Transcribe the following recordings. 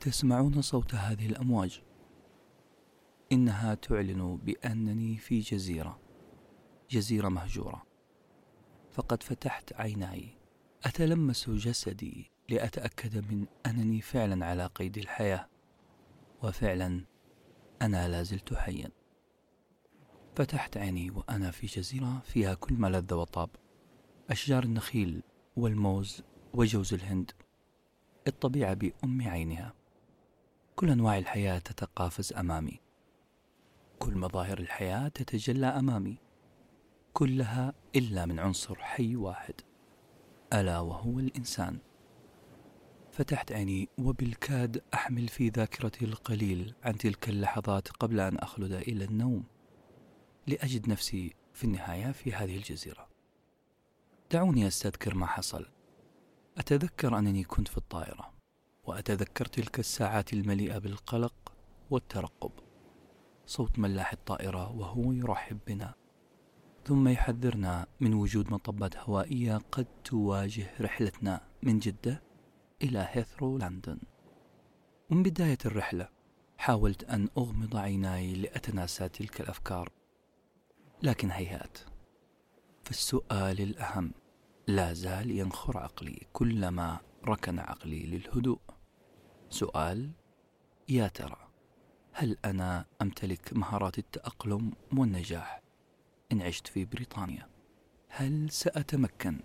تسمعون صوت هذه الأمواج. إنها تعلن بأنني في جزيرة جزيرة مهجورة. فقد فتحت عيناي. أتلمس جسدي لأتأكد من أنني فعلا على قيد الحياة. وفعلا أنا لازلت حيا. فتحت عيني وأنا في جزيرة فيها كل ما لذ وطاب. أشجار النخيل والموز وجوز الهند. الطبيعة بأم عينها. كل أنواع الحياة تتقافز أمامي. كل مظاهر الحياة تتجلى أمامي. كلها إلا من عنصر حي واحد. ألا وهو الإنسان. فتحت عيني وبالكاد أحمل في ذاكرتي القليل عن تلك اللحظات قبل أن أخلد إلى النوم. لأجد نفسي في النهاية في هذه الجزيرة. دعوني أستذكر ما حصل. أتذكر أنني كنت في الطائرة. وأتذكر تلك الساعات المليئة بالقلق والترقب. صوت ملاح الطائرة وهو يرحب بنا. ثم يحذرنا من وجود مطبات هوائية قد تواجه رحلتنا من جدة إلى هيثرو لندن ومن بداية الرحلة حاولت أن أغمض عيناي لأتناسى تلك الأفكار. لكن هيهات فالسؤال الأهم لا زال ينخر عقلي كلما ركن عقلي للهدوء سؤال يا ترى هل أنا أمتلك مهارات التأقلم والنجاح إن عشت في بريطانيا؟ هل سأتمكن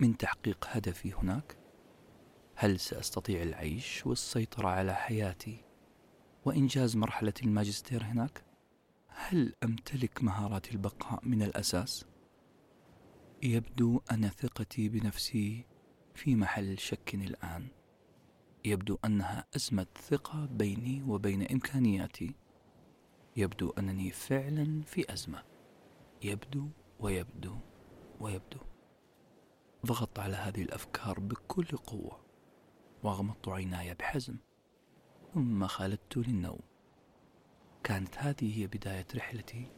من تحقيق هدفي هناك؟ هل سأستطيع العيش والسيطرة على حياتي وإنجاز مرحلة الماجستير هناك؟ هل أمتلك مهارات البقاء من الأساس؟ يبدو أن ثقتي بنفسي في محل شك الآن. يبدو أنها أزمة ثقة بيني وبين إمكانياتي. يبدو أنني فعلا في أزمة. يبدو ويبدو ويبدو. ضغطت على هذه الأفكار بكل قوة وأغمضت عيناي بحزم. ثم خالدت للنوم. كانت هذه هي بداية رحلتي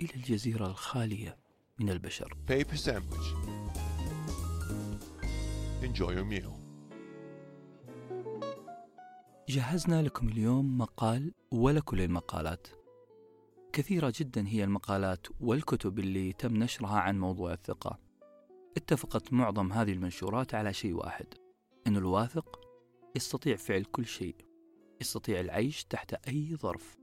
إلى الجزيرة الخالية من البشر. Paper sandwich. Enjoy your meal. جهزنا لكم اليوم مقال ولكل المقالات. كثيرة جدا هي المقالات والكتب اللي تم نشرها عن موضوع الثقة. اتفقت معظم هذه المنشورات على شيء واحد أن الواثق يستطيع فعل كل شيء يستطيع العيش تحت أي ظرف.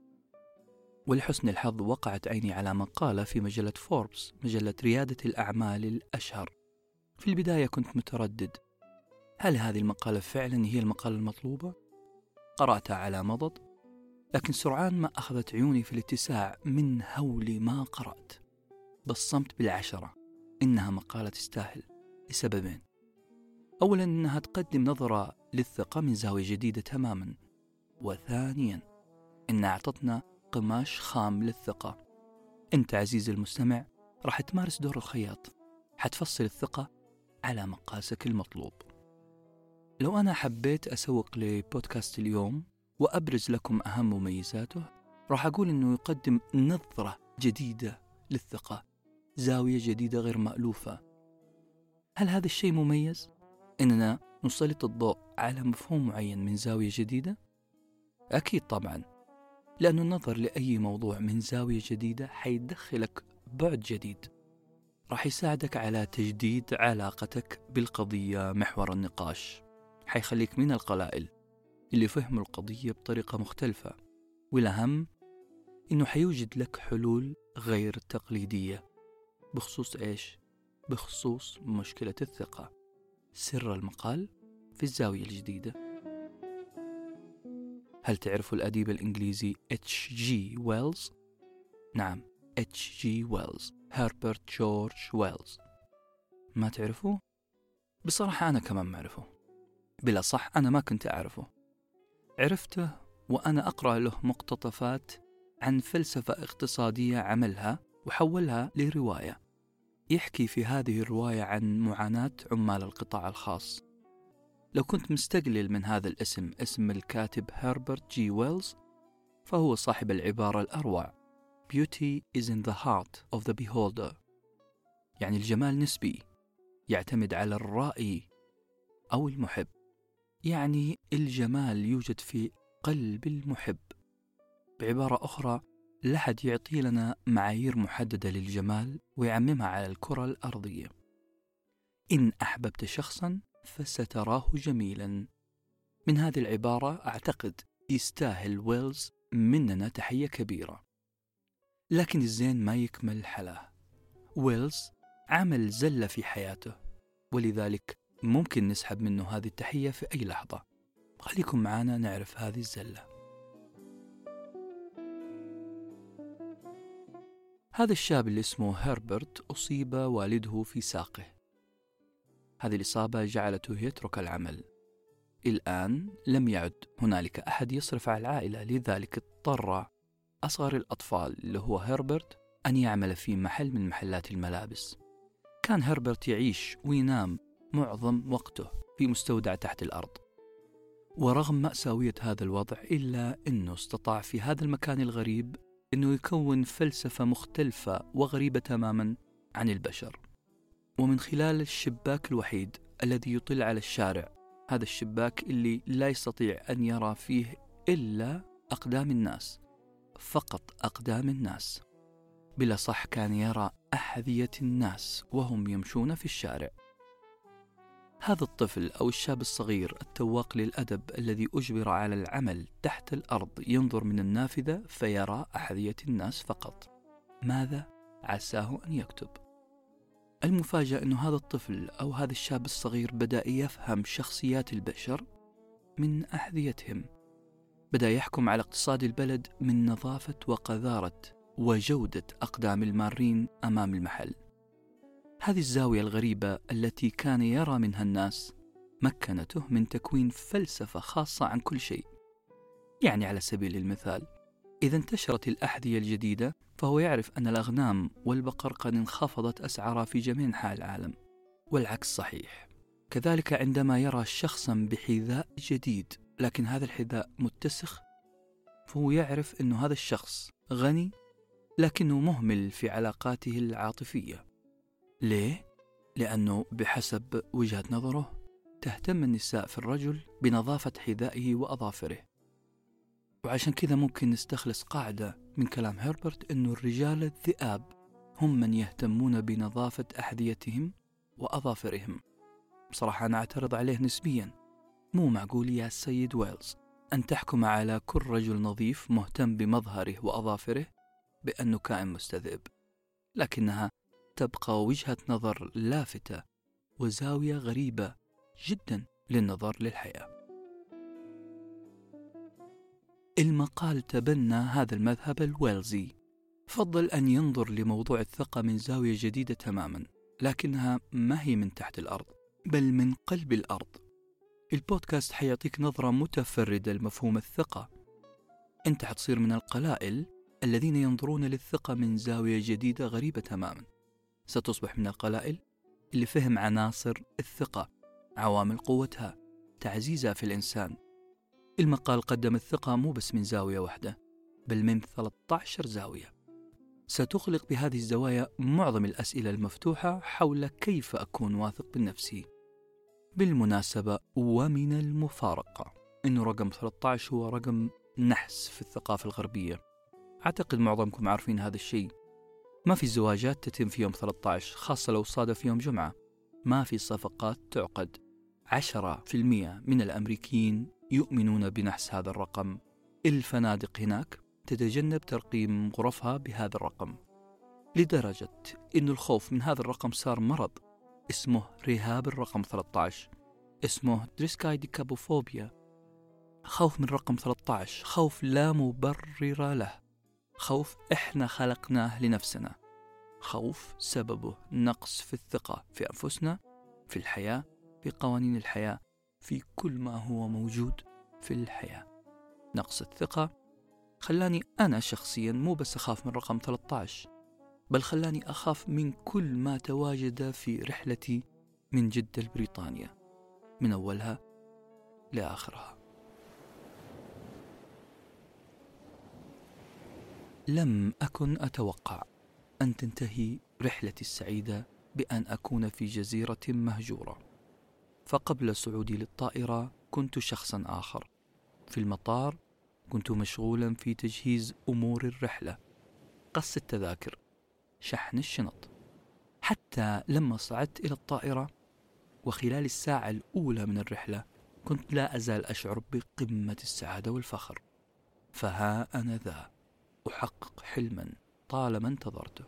ولحسن الحظ وقعت عيني على مقالة في مجلة فوربس مجلة ريادة الأعمال الأشهر. في البداية كنت متردد هل هذه المقالة فعلا هي المقالة المطلوبة؟ قرأتها على مضض لكن سرعان ما أخذت عيوني في الاتساع من هول ما قرأت. بصمت بالعشرة. إنها مقالة تستاهل. لسببين. أولا إنها تقدم نظرة للثقة من زاوية جديدة تماما. وثانيا إنها أعطتنا قماش خام للثقة. أنت عزيزي المستمع راح تمارس دور الخياط. حتفصل الثقة على مقاسك المطلوب. لو أنا حبيت أسوق لبودكاست اليوم وأبرز لكم أهم مميزاته راح أقول أنه يقدم نظرة جديدة للثقة زاوية جديدة غير مألوفة هل هذا الشيء مميز؟ إننا نسلط الضوء على مفهوم معين من زاوية جديدة؟ أكيد طبعا لأن النظر لأي موضوع من زاوية جديدة حيدخلك بعد جديد راح يساعدك على تجديد علاقتك بالقضية محور النقاش حيخليك من القلائل اللي فهموا القضية بطريقة مختلفة والأهم إنه حيوجد لك حلول غير تقليدية بخصوص إيش؟ بخصوص مشكلة الثقة سر المقال في الزاوية الجديدة هل تعرفوا الأديب الإنجليزي اتش جي ويلز؟ نعم اتش جي ويلز هربرت جورج ويلز ما تعرفوه؟ بصراحة أنا كمان ما أعرفه بلا صح أنا ما كنت أعرفه. عرفته وأنا أقرأ له مقتطفات عن فلسفة اقتصادية عملها وحولها لرواية. يحكي في هذه الرواية عن معاناة عمال القطاع الخاص. لو كنت مستقلل من هذا الاسم اسم الكاتب هربرت جي ويلز فهو صاحب العبارة الأروع Beauty is in the heart of the beholder. يعني الجمال نسبي يعتمد على الرائي أو المحب. يعني الجمال يوجد في قلب المحب. بعبارة أخرى لا يعطي لنا معايير محددة للجمال ويعممها على الكرة الأرضية. إن أحببت شخصا فستراه جميلا. من هذه العبارة أعتقد يستاهل ويلز مننا تحية كبيرة. لكن الزين ما يكمل الحلاه ويلز عمل زلة في حياته ولذلك ممكن نسحب منه هذه التحية في أي لحظة. خليكم معنا نعرف هذه الزلة. هذا الشاب اللي اسمه هربرت أصيب والده في ساقه. هذه الإصابة جعلته يترك العمل. الآن لم يعد هنالك أحد يصرف على العائلة لذلك اضطر أصغر الأطفال اللي هو هربرت أن يعمل في محل من محلات الملابس. كان هربرت يعيش وينام معظم وقته في مستودع تحت الأرض. ورغم مأساوية هذا الوضع إلا أنه استطاع في هذا المكان الغريب أنه يكون فلسفة مختلفة وغريبة تماما عن البشر. ومن خلال الشباك الوحيد الذي يطل على الشارع هذا الشباك اللي لا يستطيع أن يرى فيه إلا أقدام الناس فقط أقدام الناس. بلا صح كان يرى أحذية الناس وهم يمشون في الشارع. هذا الطفل أو الشاب الصغير التواق للأدب الذي أجبر على العمل تحت الأرض ينظر من النافذة فيرى أحذية الناس فقط. ماذا؟ عساه أن يكتب. المفاجأة أن هذا الطفل أو هذا الشاب الصغير بدأ يفهم شخصيات البشر من أحذيتهم. بدأ يحكم على اقتصاد البلد من نظافة وقذارة وجودة أقدام المارين أمام المحل. هذه الزاوية الغريبة التي كان يرى منها الناس. مكنته من تكوين فلسفة خاصة عن كل شيء. يعني على سبيل المثال إذا انتشرت الأحذية الجديدة فهو يعرف أن الأغنام والبقر قد انخفضت أسعارها في جميع أنحاء العالم. والعكس صحيح. كذلك عندما يرى شخصا بحذاء جديد لكن هذا الحذاء متسخ فهو يعرف أن هذا الشخص غني لكنه مهمل في علاقاته العاطفية. ليه؟ لأنه بحسب وجهة نظره تهتم النساء في الرجل بنظافة حذائه وأظافره. وعشان كذا ممكن نستخلص قاعدة من كلام هربرت أنه الرجال الذئاب هم من يهتمون بنظافة أحذيتهم وأظافرهم. بصراحة أنا أعترض عليه نسبيا. مو معقول يا سيد ويلز أن تحكم على كل رجل نظيف مهتم بمظهره وأظافره بأنه كائن مستذئب. لكنها تبقى وجهة نظر لافتة وزاوية غريبة جدا للنظر للحياة. المقال تبنى هذا المذهب الويلزي. فضل أن ينظر لموضوع الثقة من زاوية جديدة تماما لكنها ما هي من تحت الأرض بل من قلب الأرض. البودكاست حيعطيك نظرة متفردة لمفهوم الثقة. أنت حتصير من القلائل الذين ينظرون للثقة من زاوية جديدة غريبة تماما. ستصبح من القلائل اللي فهم عناصر الثقة عوامل قوتها تعزيزها في الإنسان. المقال قدم الثقة مو بس من زاوية واحدة بل من 13 زاوية. ستخلق بهذه الزوايا معظم الأسئلة المفتوحة حول كيف أكون واثق من نفسي بالمناسبة ومن المفارقة. أن رقم 13 هو رقم نحس في الثقافة الغربية. أعتقد معظمكم عارفين هذا الشيء. ما في زواجات تتم في يوم 13 خاصة لو صادف يوم جمعة. ما في صفقات تعقد. 10% من الأمريكيين يؤمنون بنحس هذا الرقم. الفنادق هناك تتجنب ترقيم غرفها بهذا الرقم. لدرجة أن الخوف من هذا الرقم صار مرض. اسمه رهاب الرقم 13 اسمه دريسكاي ديكابوفوبيا خوف من رقم 13 خوف لا مبرر له. خوف إحنا خلقناه لنفسنا. خوف سببه نقص في الثقة في أنفسنا في الحياة في قوانين الحياة في كل ما هو موجود في الحياة. نقص الثقة خلاني أنا شخصيا مو بس أخاف من رقم 13 بل خلاني أخاف من كل ما تواجد في رحلتي من جدة لبريطانيا من أولها لآخرها. لم أكن أتوقع أن تنتهي رحلتي السعيدة بأن أكون في جزيرة مهجورة. فقبل صعودي للطائرة كنت شخصا آخر. في المطار كنت مشغولا في تجهيز أمور الرحلة. قص التذاكر شحن الشنط. حتى لما صعدت إلى الطائرة وخلال الساعة الأولى من الرحلة كنت لا أزال أشعر بقمة السعادة والفخر. فها أنا ذا. أحقق حلما طالما انتظرته.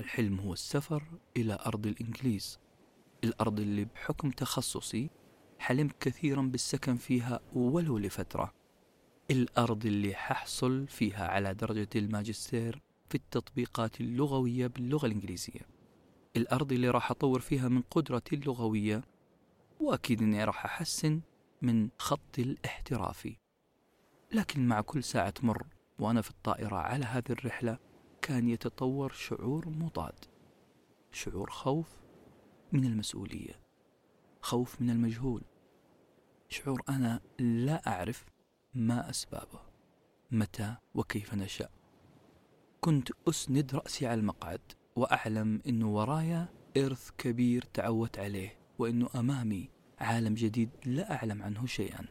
الحلم هو السفر إلى أرض الإنجليز الأرض اللي بحكم تخصصي حلمت كثيرا بالسكن فيها ولو لفترة. الأرض اللي ححصل فيها على درجة الماجستير في التطبيقات اللغوية باللغة الإنجليزية. الأرض اللي راح أطور فيها من قدرتي اللغوية وأكيد أني راح أحسن من خطي الاحترافي. لكن مع كل ساعة تمر وأنا في الطائرة على هذه الرحلة كان يتطور شعور مضاد شعور خوف من المسؤولية خوف من المجهول شعور أنا لا أعرف ما أسبابه متى وكيف نشأ. كنت أسند رأسي على المقعد وأعلم أنه ورايا إرث كبير تعودت عليه وأنه أمامي عالم جديد لا أعلم عنه شيئا.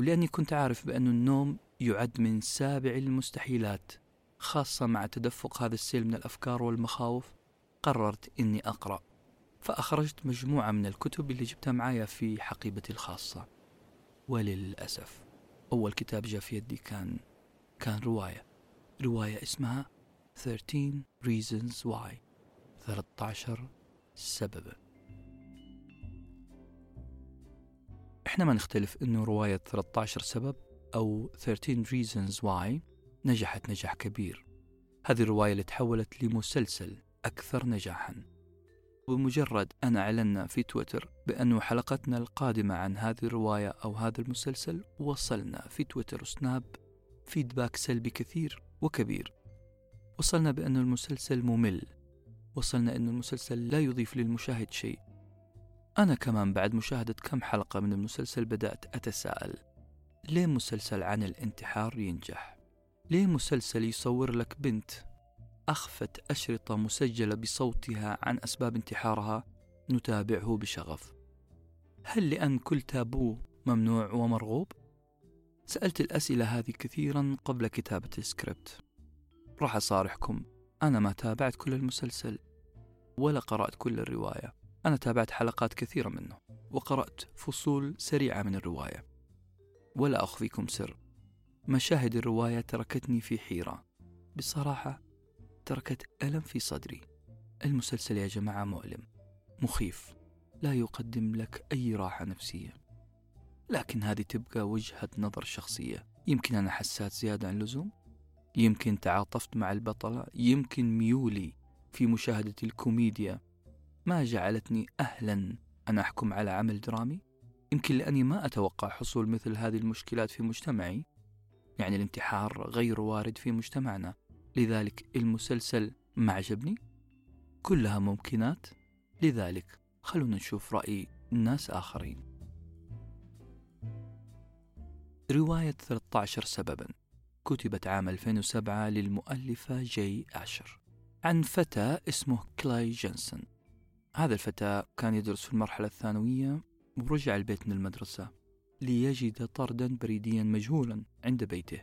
ولأني كنت عارف بأن النوم يعد من سابع المستحيلات خاصة مع تدفق هذا السيل من الأفكار والمخاوف. قررت أني أقرأ فأخرجت مجموعة من الكتب اللي جبتها معايا في حقيبتي الخاصة. وللأسف أول كتاب جاء في يدي كان كان رواية. رواية اسمها 13 Reasons Why 13 سببا إحنا ما نختلف إنه رواية 13 سبب أو 13 Reasons Why نجحت نجاح كبير. هذه الرواية اللي تحولت لمسلسل أكثر نجاحا. بمجرد أن أعلنا في تويتر بأن حلقتنا القادمة عن هذه الرواية أو هذا المسلسل وصلنا في تويتر وسناب فيدباك سلبي كثير وكبير. وصلنا بأن المسلسل ممل. وصلنا أن المسلسل لا يضيف للمشاهد شيء. أنا كمان بعد مشاهدة كم حلقة من المسلسل بدأت أتساءل. ليه مسلسل عن الانتحار ينجح؟ ليه مسلسل يصور لك بنت؟ أخفت أشرطة مسجلة بصوتها عن أسباب انتحارها نتابعه بشغف. هل لأن كل تابو ممنوع ومرغوب؟ سألت الأسئلة هذه كثيرا قبل كتابة السكريبت. راح أصارحكم أنا ما تابعت كل المسلسل ولا قرأت كل الرواية. أنا تابعت حلقات كثيرة منه وقرأت فصول سريعة من الرواية. ولا أخفيكم سر. مشاهد الرواية تركتني في حيرة. بصراحة تركت ألم في صدري. المسلسل يا جماعة مؤلم. مخيف. لا يقدم لك أي راحة نفسية. لكن هذه تبقى وجهة نظر شخصية. يمكن أنا حسات زيادة عن اللزوم؟ يمكن تعاطفت مع البطلة؟ يمكن ميولي في مشاهدة الكوميديا ما جعلتني أهلا أن أحكم على عمل درامي؟ يمكن لأني ما أتوقع حصول مثل هذه المشكلات في مجتمعي. يعني الانتحار غير وارد في مجتمعنا. لذلك المسلسل ما عجبني. كلها ممكنات. لذلك خلونا نشوف رأي ناس آخرين. رواية 13 سببا. كتبت عام 2007 للمؤلفة جي أشر. عن فتى اسمه كلاي جنسون هذا الفتى كان يدرس في المرحلة الثانوية ورجع البيت من المدرسة ليجد طردا بريديا مجهولا عند بيته.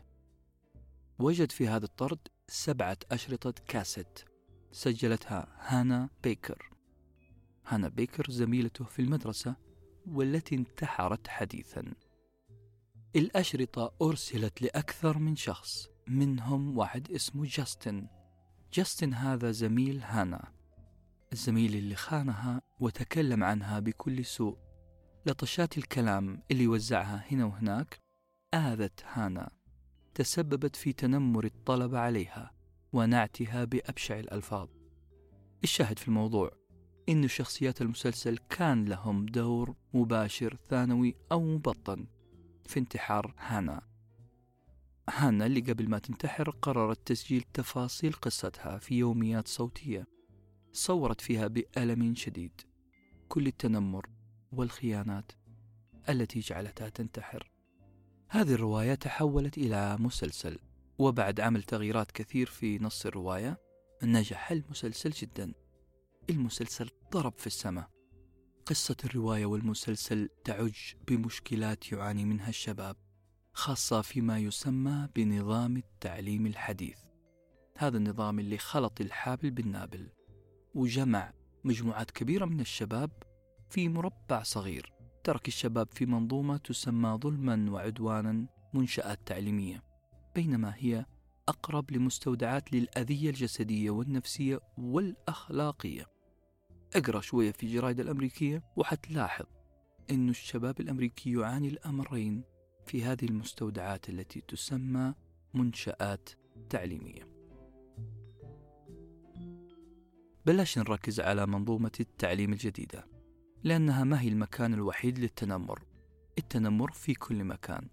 وجد في هذا الطرد سبعة أشرطة كاسيت سجلتها هانا بيكر. هانا بيكر زميلته في المدرسة والتي انتحرت حديثا. الأشرطة أرسلت لأكثر من شخص منهم واحد اسمه جاستن. جاستن هذا زميل هانا. الزميل اللي خانها وتكلم عنها بكل سوء. لطشات الكلام اللي وزعها هنا وهناك آذت هانا تسببت في تنمر الطلبة عليها ونعتها بأبشع الألفاظ. الشاهد في الموضوع إن شخصيات المسلسل كان لهم دور مباشر ثانوي أو مبطن في انتحار هانا. هانا اللي قبل ما تنتحر قررت تسجيل تفاصيل قصتها في يوميات صوتية صورت فيها بألم شديد. كل التنمر والخيانات التي جعلتها تنتحر. هذه الرواية تحولت إلى مسلسل وبعد عمل تغييرات كثير في نص الرواية نجح المسلسل جدا. المسلسل ضرب في السماء. قصة الرواية والمسلسل تعج بمشكلات يعاني منها الشباب خاصة فيما يسمى بنظام التعليم الحديث. هذا النظام اللي خلط الحابل بالنابل وجمع مجموعات كبيرة من الشباب في مربع صغير. ترك الشباب في منظومة تسمى ظلما وعدوانا منشآت تعليمية. بينما هي أقرب لمستودعات للأذية الجسدية والنفسية والأخلاقية. اقرأ شوية في الجرايد الأمريكية وحتلاحظ أن الشباب الأمريكي يعاني الأمرين في هذه المستودعات التي تسمى منشآت تعليمية. بلاش نركز على منظومة التعليم الجديدة. لأنها ما هي المكان الوحيد للتنمر. التنمر في كل مكان.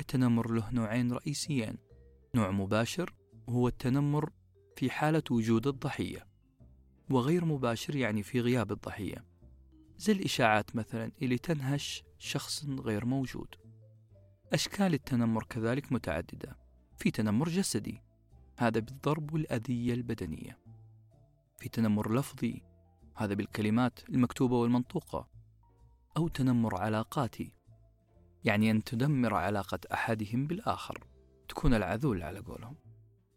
التنمر له نوعين رئيسيين. نوع مباشر وهو التنمر في حالة وجود الضحية وغير مباشر يعني في غياب الضحية. زي الإشاعات مثلا اللي تنهش شخص غير موجود. أشكال التنمر كذلك متعددة. في تنمر جسدي هذا بالضرب والأذية البدنية. في تنمر لفظي هذا بالكلمات المكتوبة والمنطوقة أو تنمر علاقاتي يعني أن تدمر علاقة أحدهم بالآخر تكون العذول على قولهم.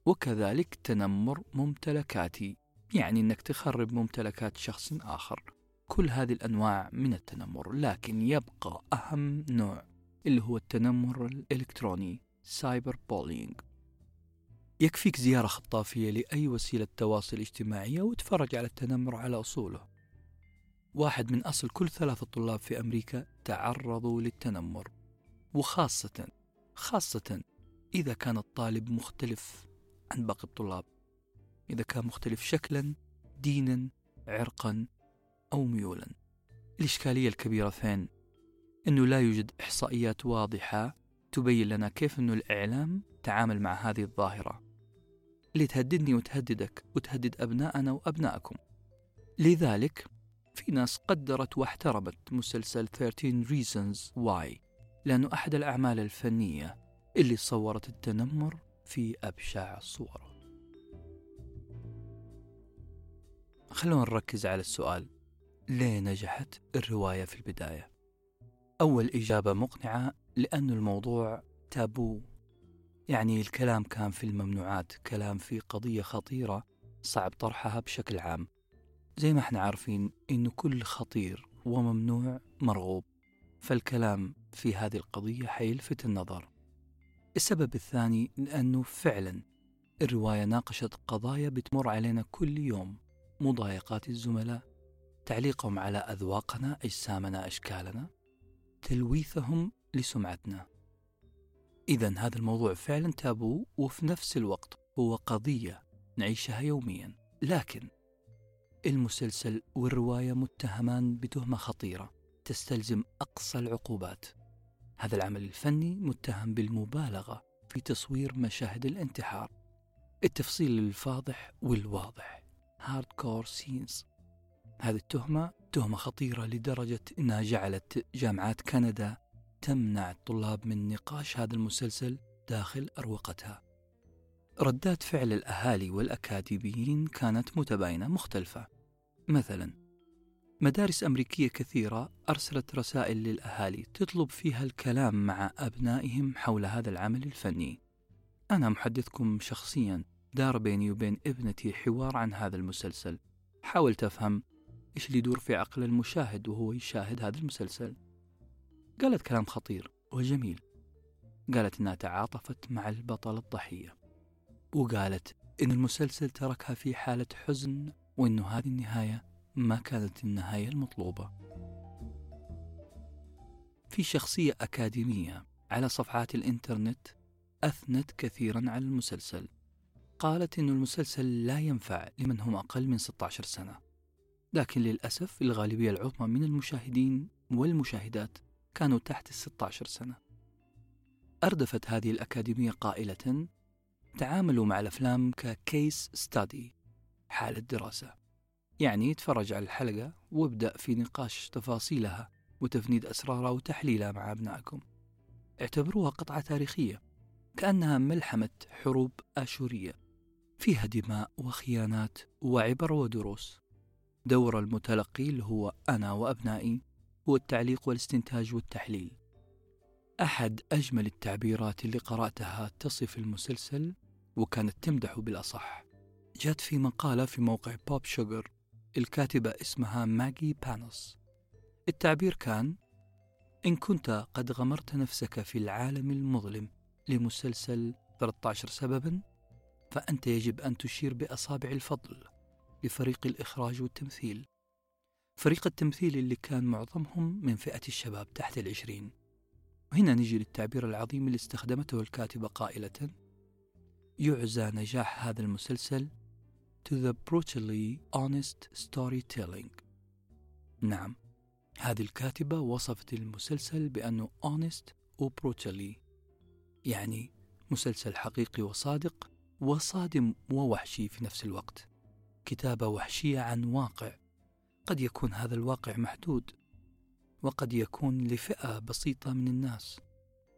وكذلك تنمر ممتلكاتي يعني أنك تخرب ممتلكات شخص آخر. كل هذه الأنواع من التنمر لكن يبقى أهم نوع اللي هو التنمر الإلكتروني cyber bullying يكفيك زيارة خطافية لأي وسيلة تواصل اجتماعية وتفرج على التنمر على أصوله. واحد من أصل كل ثلاثة طلاب في أمريكا تعرضوا للتنمر وخاصة خاصة إذا كان الطالب مختلف عن باقي الطلاب. إذا كان مختلف شكلا دينا عرقا أو ميولا. الإشكالية الكبيرة فين؟ أنه لا يوجد إحصائيات واضحة تبين لنا كيف أنه الإعلام تعامل مع هذه الظاهرة. اللي تهددني وتهددك وتهدد أبناءنا وأبنائكم. لذلك في ناس قدرت واحترمت مسلسل 13 Reasons Why. لأنه أحد الأعمال الفنية اللي صورت التنمر في أبشع الصور خلونا نركز على السؤال. ليه نجحت الرواية في البداية؟ أول إجابة مقنعة لأن الموضوع تابو. يعني الكلام كان في الممنوعات كلام في قضية خطيرة صعب طرحها بشكل عام. زي ما إحنا عارفين إنه كل خطير وممنوع مرغوب فالكلام في هذه القضية حيلفت النظر. السبب الثاني لأنه فعلا الرواية ناقشت قضايا بتمر علينا كل يوم مضايقات الزملاء تعليقهم على أذواقنا أجسامنا أشكالنا تلويثهم لسمعتنا. إذا هذا الموضوع فعلا تابو وفي نفس الوقت هو قضية نعيشها يوميا. لكن المسلسل والرواية متهمان بتهمة خطيرة تستلزم أقصى العقوبات. هذا العمل الفني متهم بالمبالغة في تصوير مشاهد الانتحار. التفصيل الفاضح والواضح. hardcore scenes هذه التهمة تهمة خطيرة لدرجة أنها جعلت جامعات كندا تمنع الطلاب من نقاش هذا المسلسل داخل أروقتها. ردات فعل الأهالي والأكاديميين كانت متباينة مختلفة. مثلا مدارس أمريكية كثيرة أرسلت رسائل للأهالي تطلب فيها الكلام مع أبنائهم حول هذا العمل الفني. أنا محدثكم شخصيا دار بيني وبين ابنتي حوار عن هذا المسلسل. حاولت أفهم إيش اللي يدور في عقل المشاهد وهو يشاهد هذا المسلسل. قالت كلام خطير وجميل. قالت إنها تعاطفت مع البطل الضحية. وقالت إن المسلسل تركها في حالة حزن وإنه هذه النهاية ما كانت النهاية المطلوبة. في شخصية أكاديمية على صفحات الإنترنت أثنت كثيرا على المسلسل. قالت إن المسلسل لا ينفع لمن هم أقل من 16 سنة. لكن للأسف الغالبية العظمى من المشاهدين والمشاهدات كانوا تحت ال 16 سنة. أردفت هذه الأكاديمية قائلة تعاملوا مع الأفلام ككيس ستادي حالة دراسة يعني تفرج على الحلقة وابدأ في نقاش تفاصيلها وتفنيد أسرارها وتحليلها مع أبنائكم. اعتبروها قطعة تاريخية كأنها ملحمة حروب آشورية فيها دماء وخيانات وعبر ودروس. دور المتلقي اللي هو أنا وأبنائي هو التعليق والاستنتاج والتحليل. أحد أجمل التعبيرات اللي قرأتها تصف المسلسل وكانت تمدحه بالأصح. جاءت في مقالة في موقع بوب شوغر الكاتبة اسمها ماجي بانوس. التعبير كان إن كنت قد غمرت نفسك في العالم المظلم لمسلسل 13 سببا فأنت يجب أن تشير بأصابع الفضل لفريق الإخراج والتمثيل. فريق التمثيل اللي كان معظمهم من فئة الشباب تحت العشرين. وهنا نجي للتعبير العظيم اللي استخدمته الكاتبة قائلة يعزى نجاح هذا المسلسل to the brutally honest storytelling. نعم هذه الكاتبة وصفت المسلسل بأنه honest و brutally يعني مسلسل حقيقي وصادق وصادم ووحشي في نفس الوقت. كتابة وحشية عن واقع. قد يكون هذا الواقع محدود وقد يكون لفئة بسيطة من الناس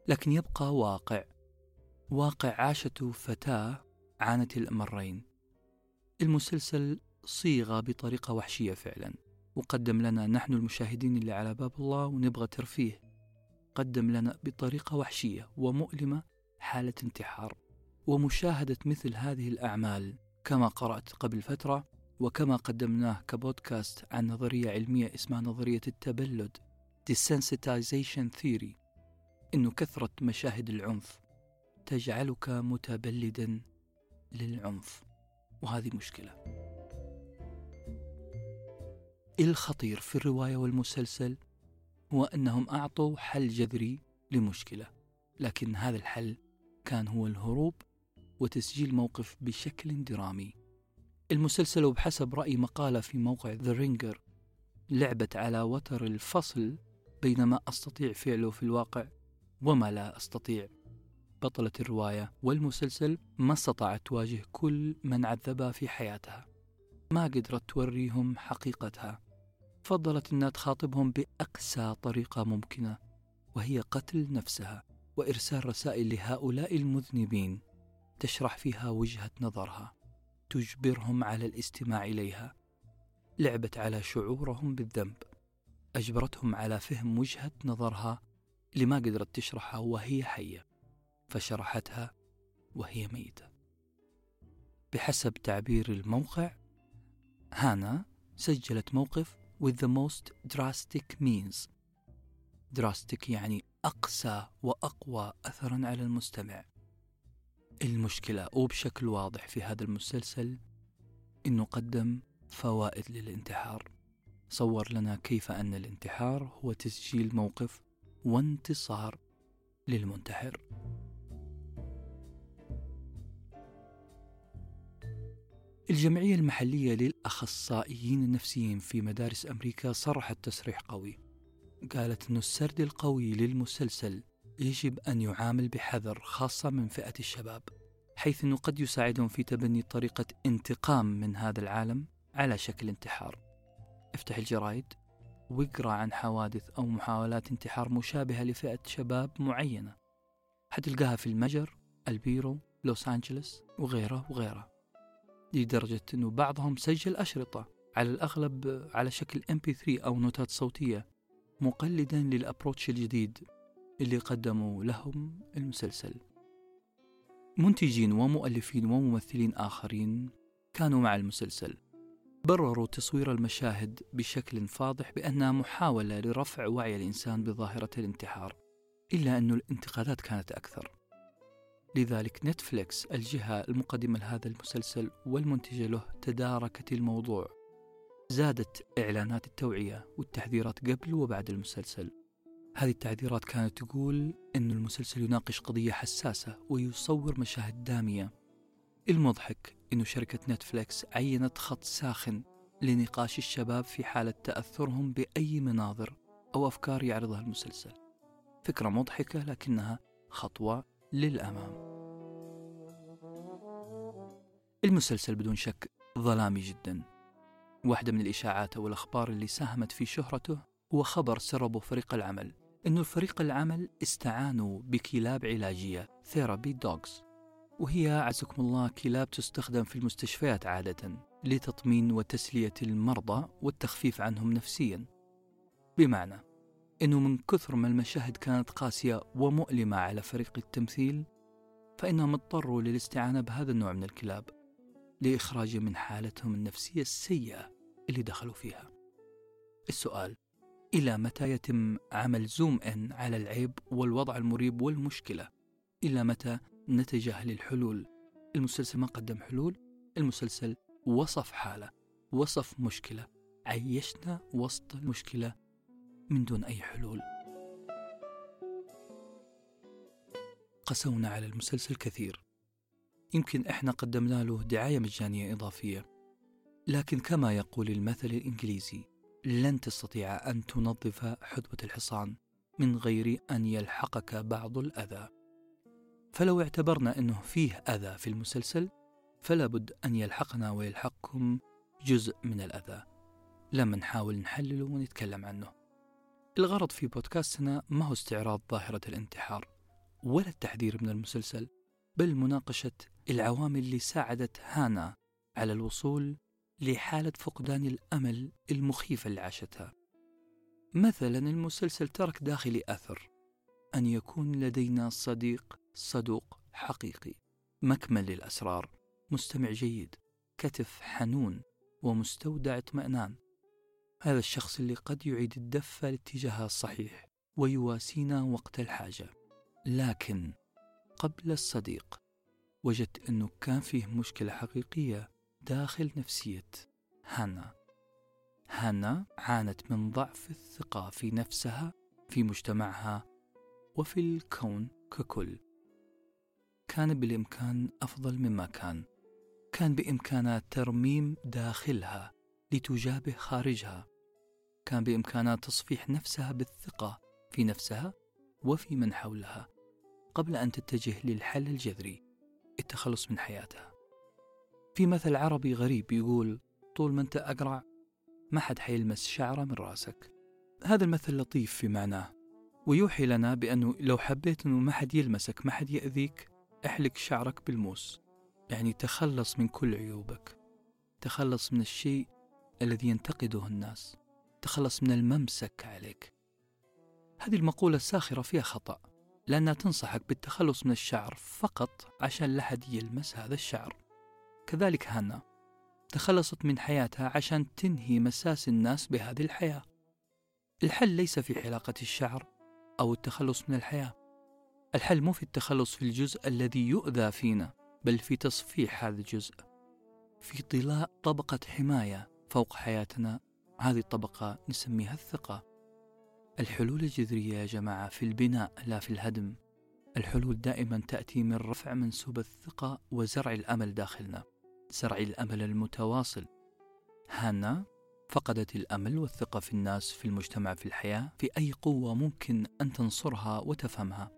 لكن يبقى واقع. واقع عاشته فتاة عانت الأمرين. المسلسل صيغة بطريقة وحشية فعلا وقدم لنا نحن المشاهدين اللي على باب الله ونبغى ترفيه. قدم لنا بطريقة وحشية ومؤلمة حالة انتحار ومشاهدة مثل هذه الأعمال كما قرأت قبل فترة وكما قدمناه كبودكاست عن نظرية علمية اسمها نظرية التبلد Desensitization Theory إنه كثرة مشاهد العنف تجعلك متبلدا للعنف وهذه مشكلة. الخطير في الرواية والمسلسل؟ هو أنهم أعطوا حل جذري لمشكلة لكن هذا الحل كان هو الهروب وتسجيل موقف بشكل درامي المسلسل وبحسب رأي مقالة في موقع ذا رينجر لعبت على وتر الفصل بين ما أستطيع فعله في الواقع وما لا أستطيع. بطلة الرواية والمسلسل ما استطاعت تواجه كل من عذبها في حياتها. ما قدرت توريهم حقيقتها. فضلت أنها تخاطبهم بأقسى طريقة ممكنة وهي قتل نفسها وإرسال رسائل لهؤلاء المذنبين تشرح فيها وجهة نظرها. تجبرهم على الاستماع إليها. لعبت على شعورهم بالذنب. أجبرتهم على فهم وجهة نظرها لما قدرت تشرحها وهي حية. فشرحتها وهي ميتة. بحسب تعبير الموقع هانا سجلت موقف with the most drastic means. drastic يعني أقسى وأقوى أثرا على المستمع. المشكلة وبشكل واضح في هذا المسلسل إنه قدم فوائد للانتحار. صور لنا كيف أن الانتحار هو تسجيل موقف وانتصار للمنتحر. الجمعية المحلية للأخصائيين النفسيين في مدارس أمريكا صرحت تصريح قوي. قالت أن السرد القوي للمسلسل يجب أن يعامل بحذر خاصة من فئة الشباب حيث أنه قد يساعدهم في تبني طريقة انتقام من هذا العالم على شكل انتحار. افتح الجرايد واقرأ عن حوادث أو محاولات انتحار مشابهة لفئة شباب معينة. حتلقاها في المجر البيرو لوس أنجلوس وغيره وغيره. لدرجة أنه بعضهم سجل أشرطة على الأغلب على شكل MP3 أو نوتات صوتية مقلدا للأبروتش الجديد. اللي قدموا لهم المسلسل. منتجين ومؤلفين وممثلين آخرين كانوا مع المسلسل. برروا تصوير المشاهد بشكل فاضح بأنها محاولة لرفع وعي الإنسان بظاهرة الانتحار إلا أن الانتقادات كانت أكثر. لذلك نتفليكس الجهة المقدمة لهذا المسلسل والمنتجة له تداركت الموضوع. زادت إعلانات التوعية والتحذيرات قبل وبعد المسلسل. هذه التحذيرات كانت تقول أن المسلسل يناقش قضية حساسة ويصور مشاهد دامية. المضحك أن شركة نتفليكس عينت خط ساخن لنقاش الشباب في حالة تأثرهم بأي مناظر أو أفكار يعرضها المسلسل. فكرة مضحكة لكنها خطوة للأمام. المسلسل بدون شك ظلامي جدا. واحدة من الإشاعات أو الأخبار اللي ساهمت في شهرته هو خبر سربه فريق العمل. أنه فريق العمل استعانوا بكلاب علاجية ثيرابي دوغز وهي عزكم الله كلاب تستخدم في المستشفيات عادة لتطمين وتسلية المرضى والتخفيف عنهم نفسيا. بمعنى أنه من كثر ما المشاهد كانت قاسية ومؤلمة على فريق التمثيل فإنهم اضطروا للاستعانة بهذا النوع من الكلاب لإخراجه من حالتهم النفسية السيئة اللي دخلوا فيها. السؤال إلى متى يتم عمل زوم إن على العيب والوضع المريب والمشكلة؟ إلى متى نتجاهل الحلول المسلسل ما قدم حلول؟ المسلسل وصف حالة وصف مشكلة عيشنا وسط المشكلة من دون أي حلول. قسونا على المسلسل كثير. يمكن إحنا قدمنا له دعاية مجانية إضافية. لكن كما يقول المثل الإنجليزي لن تستطيع أن تنظف حدوة الحصان من غير أن يلحقك بعض الأذى. فلو اعتبرنا أنه فيه أذى في المسلسل فلا بد أن يلحقنا ويلحقكم جزء من الأذى. لما نحاول نحلله ونتكلم عنه. الغرض في بودكاستنا ما هو استعراض ظاهرة الانتحار ولا التحذير من المسلسل بل مناقشة العوامل اللي ساعدت هانا على الوصول لحالة فقدان الأمل المخيفة اللي عاشتها. مثلا المسلسل ترك داخلي أثر أن يكون لدينا صديق صدوق حقيقي مكمل للأسرار مستمع جيد كتف حنون ومستودع اطمئنان. هذا الشخص اللي قد يعيد الدفة لاتجاهها الصحيح ويواسينا وقت الحاجة. لكن قبل الصديق وجدت أنه كان فيه مشكلة حقيقية داخل نفسية هانا. هانا عانت من ضعف الثقة في نفسها في مجتمعها وفي الكون ككل. كان بالإمكان أفضل مما كان. كان بإمكانها ترميم داخلها لتجابه خارجها. كان بإمكانها تصفيح نفسها بالثقة في نفسها وفي من حولها. قبل أن تتجه للحل الجذري التخلص من حياتها. في مثل عربي غريب يقول طول ما أنت أقرع ما حد حيلمس شعرة من رأسك. هذا المثل لطيف في معناه ويوحي لنا بأنه لو حبيت أنه ما حد يلمسك ما حد يأذيك احلق شعرك بالموس. يعني تخلص من كل عيوبك. تخلص من الشيء الذي ينتقده الناس. تخلص من الممسك عليك. هذه المقولة الساخرة فيها خطأ لأنها تنصحك بالتخلص من الشعر فقط عشان لا حد يلمس هذا الشعر. كذلك هانا تخلصت من حياتها عشان تنهي مساس الناس بهذه الحياة. الحل ليس في حلاقة الشعر أو التخلص من الحياة. الحل مو في التخلص في الجزء الذي يؤذى فينا بل في تصفيح هذا الجزء. في طلاء طبقة حماية فوق حياتنا هذه الطبقة نسميها الثقة. الحلول الجذرية يا جماعة في البناء لا في الهدم. الحلول دائما تأتي من رفع منسوب الثقة وزرع الأمل داخلنا. زرع الأمل المتواصل. هانا فقدت الأمل والثقة في الناس في المجتمع في الحياة في أي قوة ممكن أن تنصرها وتفهمها.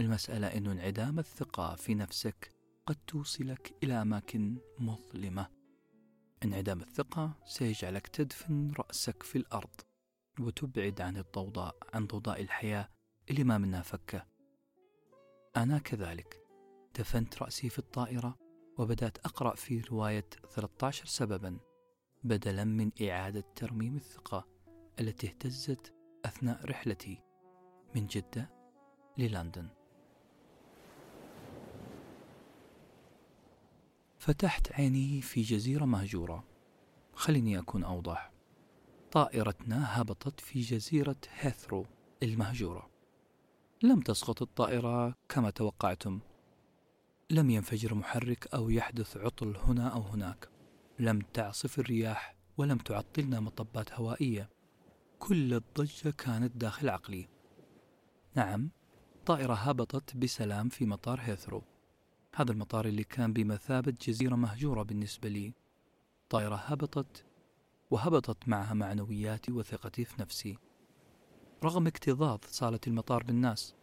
المسألة أن انعدام الثقة في نفسك قد توصلك إلى أماكن مظلمة. انعدام الثقة سيجعلك تدفن رأسك في الأرض وتبعد عن الضوضاء عن ضوضاء الحياة اللي ما منها فكة. أنا كذلك دفنت رأسي في الطائرة وبدأت أقرأ في رواية 13 سببا بدلا من إعادة ترميم الثقة التي اهتزت أثناء رحلتي من جدة للندن. فتحت عيني في جزيرة مهجورة. خليني أكون أوضح. طائرتنا هبطت في جزيرة هيثرو المهجورة. لم تسقط الطائرة كما توقعتم. لم ينفجر محرك أو يحدث عطل هنا أو هناك. لم تعصف الرياح ولم تعطلنا مطبات هوائية. كل الضجة كانت داخل عقلي. نعم الطائرة هبطت بسلام في مطار هيثرو. هذا المطار اللي كان بمثابة جزيرة مهجورة بالنسبة لي. طائرة هبطت وهبطت معها معنوياتي وثقتي في نفسي. رغم اكتظاظ صالة المطار بالناس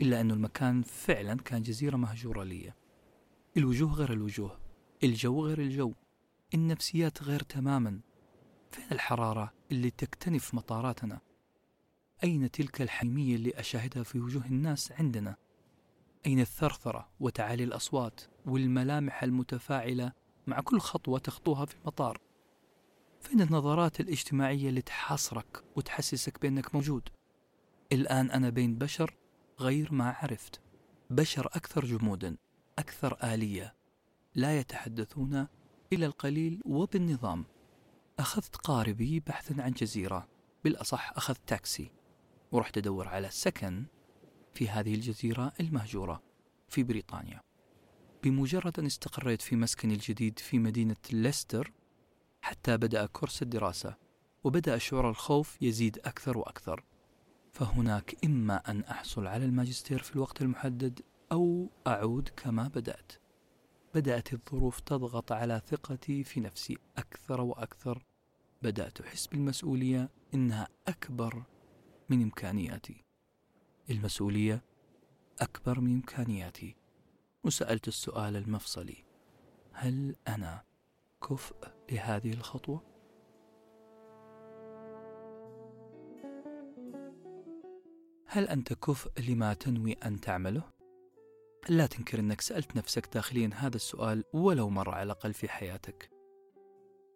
إلا أن المكان فعلا كان جزيرة مهجورة لي. الوجوه غير الوجوه الجو غير الجو النفسيات غير تماما. فين الحرارة اللي تكتنف مطاراتنا؟ أين تلك الحمية اللي أشاهدها في وجوه الناس عندنا؟ أين الثرثرة وتعالي الأصوات والملامح المتفاعلة مع كل خطوة تخطوها في المطار؟ فين النظرات الاجتماعية اللي تحاصرك وتحسسك بأنك موجود؟ الآن أنا بين بشر غير ما عرفت بشر أكثر جمودا. أكثر آلية لا يتحدثون إلا القليل وبالنظام. أخذت قاربي بحثا عن جزيرة بالأصح أخذت تاكسي ورحت أدور على سكن في هذه الجزيرة المهجورة في بريطانيا. بمجرد أن استقريت في مسكني الجديد في مدينة ليستر حتى بدأ كورس الدراسة وبدأ شعور الخوف يزيد أكثر وأكثر. فهناك إما أن أحصل على الماجستير في الوقت المحدد أو أعود كما بدأت بدأت الظروف تضغط على ثقتي في نفسي أكثر وأكثر بدأت أحس بالمسؤولية إنها أكبر من إمكانياتي المسؤولية أكبر من إمكانياتي وسألت السؤال المفصلي هل أنا كفء لهذه الخطوة؟ هل أنت كفء لما تنوي أن تعمله؟ لا تنكر أنك سألت نفسك داخليا هذا السؤال ولو مرة على الأقل في حياتك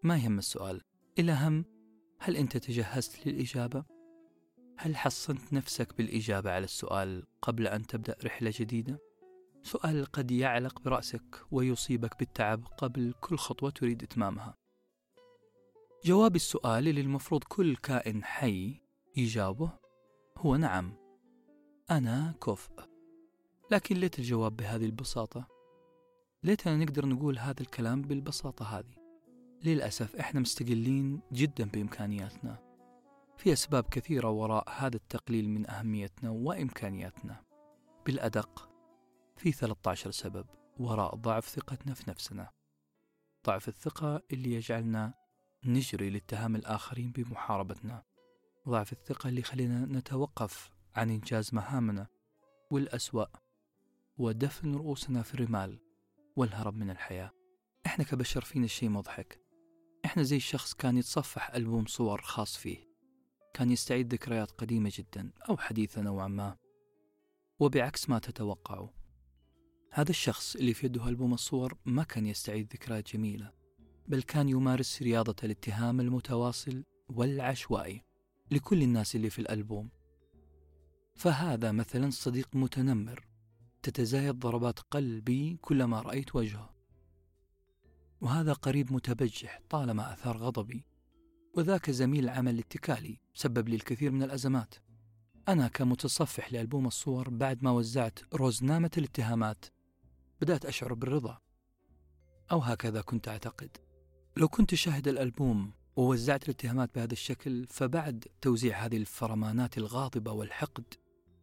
ما يهم السؤال الأهم هل أنت تجهزت للإجابة؟ هل حصنت نفسك بالإجابة على السؤال قبل أن تبدأ رحلة جديدة؟ سؤال قد يعلق برأسك ويصيبك بالتعب قبل كل خطوة تريد إتمامها. جواب السؤال اللي المفروض كل كائن حي يجاوبه هو نعم. أنا كفء. لكن ليت الجواب بهذه البساطة؟ ليتنا نقدر نقول هذا الكلام بالبساطة هذه. للأسف إحنا مستقلين جدا بإمكانياتنا. في أسباب كثيرة وراء هذا التقليل من أهميتنا وإمكانياتنا. بالأدق في 13 سبب وراء ضعف ثقتنا في نفسنا ضعف الثقة اللي يجعلنا نجري لاتهام الآخرين بمحاربتنا ضعف الثقة اللي يخلينا نتوقف عن إنجاز مهامنا والأسوأ ودفن رؤوسنا في الرمال والهرب من الحياة. إحنا كبشر فينا شيء مضحك. إحنا زي شخص كان يتصفح ألبوم صور خاص فيه. كان يستعيد ذكريات قديمة جدا أو حديثة نوعا ما. وبعكس ما تتوقعوا. هذا الشخص اللي في يده ألبوم الصور ما كان يستعيد ذكريات جميلة بل كان يمارس رياضة الاتهام المتواصل والعشوائي لكل الناس اللي في الألبوم. فهذا مثلا صديق متنمر تتزايد ضربات قلبي كلما رأيت وجهه. وهذا قريب متبجح طالما أثار غضبي وذاك زميل عمل اتكالي سبب لي الكثير من الأزمات. أنا كمتصفح لألبوم الصور بعد ما وزعت روزنامة الاتهامات بدأت أشعر بالرضا. أو هكذا كنت أعتقد. لو كنت شاهد الألبوم ووزعت الاتهامات بهذا الشكل فبعد توزيع هذه الفرمانات الغاضبة والحقد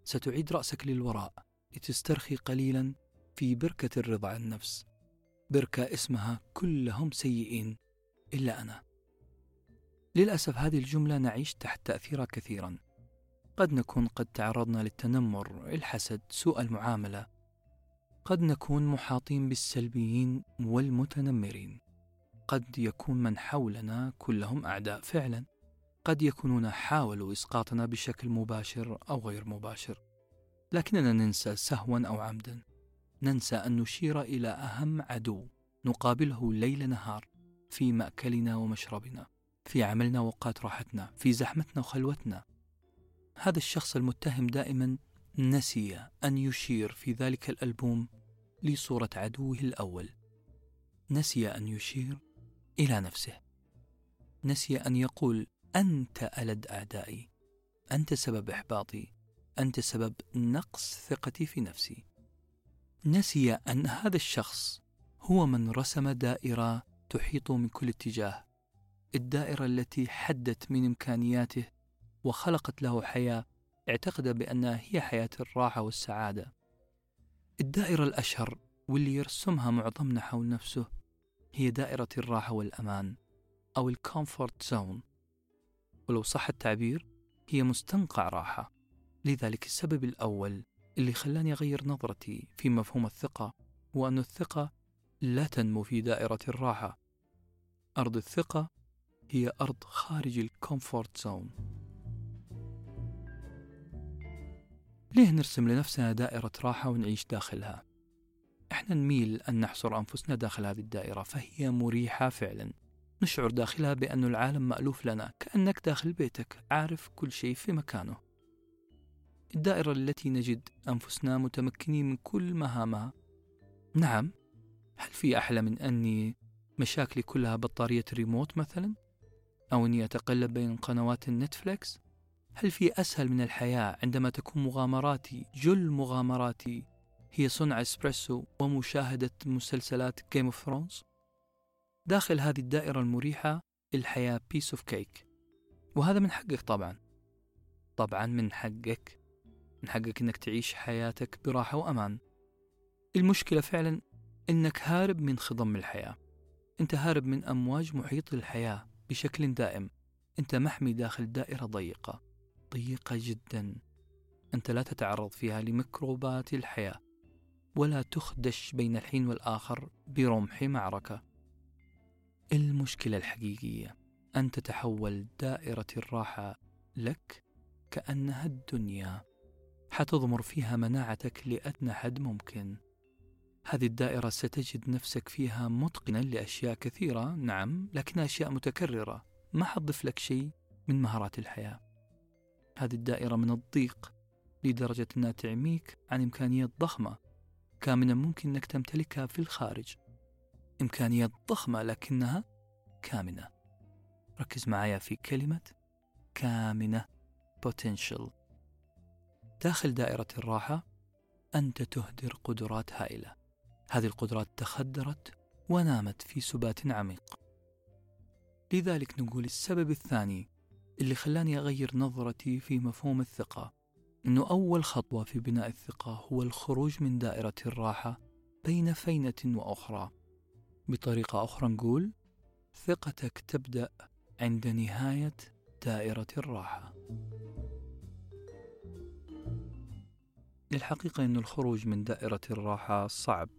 ستعيد رأسك للوراء. لتسترخي قليلا في بركة الرضا عن النفس. بركة اسمها كلهم سيئين إلا أنا. للأسف هذه الجملة نعيش تحت تأثيرها كثيرا. قد نكون قد تعرضنا للتنمر الحسد سوء المعاملة. قد نكون محاطين بالسلبيين والمتنمرين. قد يكون من حولنا كلهم أعداء فعلا. قد يكونون حاولوا إسقاطنا بشكل مباشر أو غير مباشر. لكننا ننسى سهوا أو عمدا. ننسى أن نشير إلى أهم عدو نقابله ليل نهار في مأكلنا ومشربنا في عملنا واوقات راحتنا في زحمتنا وخلوتنا. هذا الشخص المتهم دائما نسي أن يشير في ذلك الألبوم لصورة عدوه الأول. نسي أن يشير إلى نفسه. نسي أن يقول أنت ألد أعدائي. أنت سبب إحباطي. أنت سبب نقص ثقتي في نفسي. نسي أن هذا الشخص هو من رسم دائرة تحيط من كل اتجاه. الدائرة التي حدت من إمكانياته وخلقت له حياة اعتقد بأنها هي حياة الراحة والسعادة. الدائرة الأشهر واللي يرسمها معظمنا حول نفسه هي دائرة الراحة والأمان أو ال comfort zone. ولو صح التعبير هي مستنقع راحة. لذلك السبب الأول اللي خلاني أغير نظرتي في مفهوم الثقة هو أن الثقة لا تنمو في دائرة الراحة. أرض الثقة هي أرض خارج ال comfort zone. ليه نرسم لنفسنا دائرة راحة ونعيش داخلها؟ إحنا نميل أن نحصر أنفسنا داخل هذه الدائرة فهي مريحة فعلا. نشعر داخلها بأن العالم مألوف لنا كأنك داخل بيتك عارف كل شيء في مكانه. الدائرة التي نجد أنفسنا متمكنين من كل مهامها نعم هل في أحلى من أني مشاكلي كلها بطارية الريموت مثلا؟ أو أني أتقلب بين قنوات النتفليكس؟ هل في أسهل من الحياة عندما تكون مغامراتي جل مغامراتي هي صنع إسبريسو ومشاهدة مسلسلات Game of Thrones؟ داخل هذه الدائرة المريحة الحياة piece of cake وهذا من حقك طبعا طبعا من حقك من حقك إنك تعيش حياتك براحة وأمان. المشكلة فعلا إنك هارب من خضم الحياة. أنت هارب من أمواج محيط الحياة بشكل دائم. أنت محمي داخل دائرة ضيقة. ضيقة جدا. أنت لا تتعرض فيها لميكروبات الحياة ولا تخدش بين الحين والآخر برمح معركة. المشكلة الحقيقية أن تتحول دائرة الراحة لك كأنها الدنيا. حتضمر فيها مناعتك لأدنى حد ممكن. هذه الدائرة ستجد نفسك فيها متقنا لأشياء كثيرة نعم لكنها أشياء متكررة. ما حتضيف لك شيء من مهارات الحياة؟ هذه الدائرة من الضيق لدرجة أنها تعميك عن إمكانيات ضخمة كان من الممكن أنك تمتلكها في الخارج. إمكانيات ضخمة لكنها كامنة. ركز معايا في كلمة كامنة potential. داخل دائرة الراحة أنت تهدر قدرات هائلة. هذه القدرات تخدرت ونامت في سبات عميق. لذلك نقول السبب الثاني اللي خلاني أغير نظرتي في مفهوم الثقة. أنه أول خطوة في بناء الثقة هو الخروج من دائرة الراحة بين فينة وأخرى. بطريقة أخرى نقول ثقتك تبدأ عند نهاية دائرة الراحة. الحقيقة أن الخروج من دائرة الراحة صعب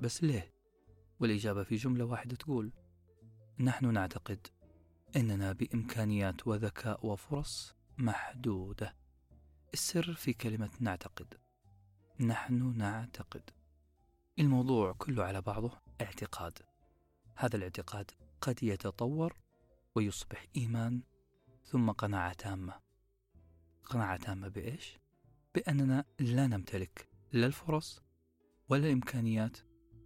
بس ليه؟ والإجابة في جملة واحدة تقول نحن نعتقد أننا بإمكانيات وذكاء وفرص محدودة. السر في كلمة نعتقد. نحن نعتقد. الموضوع كله على بعضه اعتقاد. هذا الاعتقاد قد يتطور ويصبح إيمان ثم قناعة تامة. قناعة تامة بإيش؟ بأننا لا نمتلك لا الفرص ولا الإمكانيات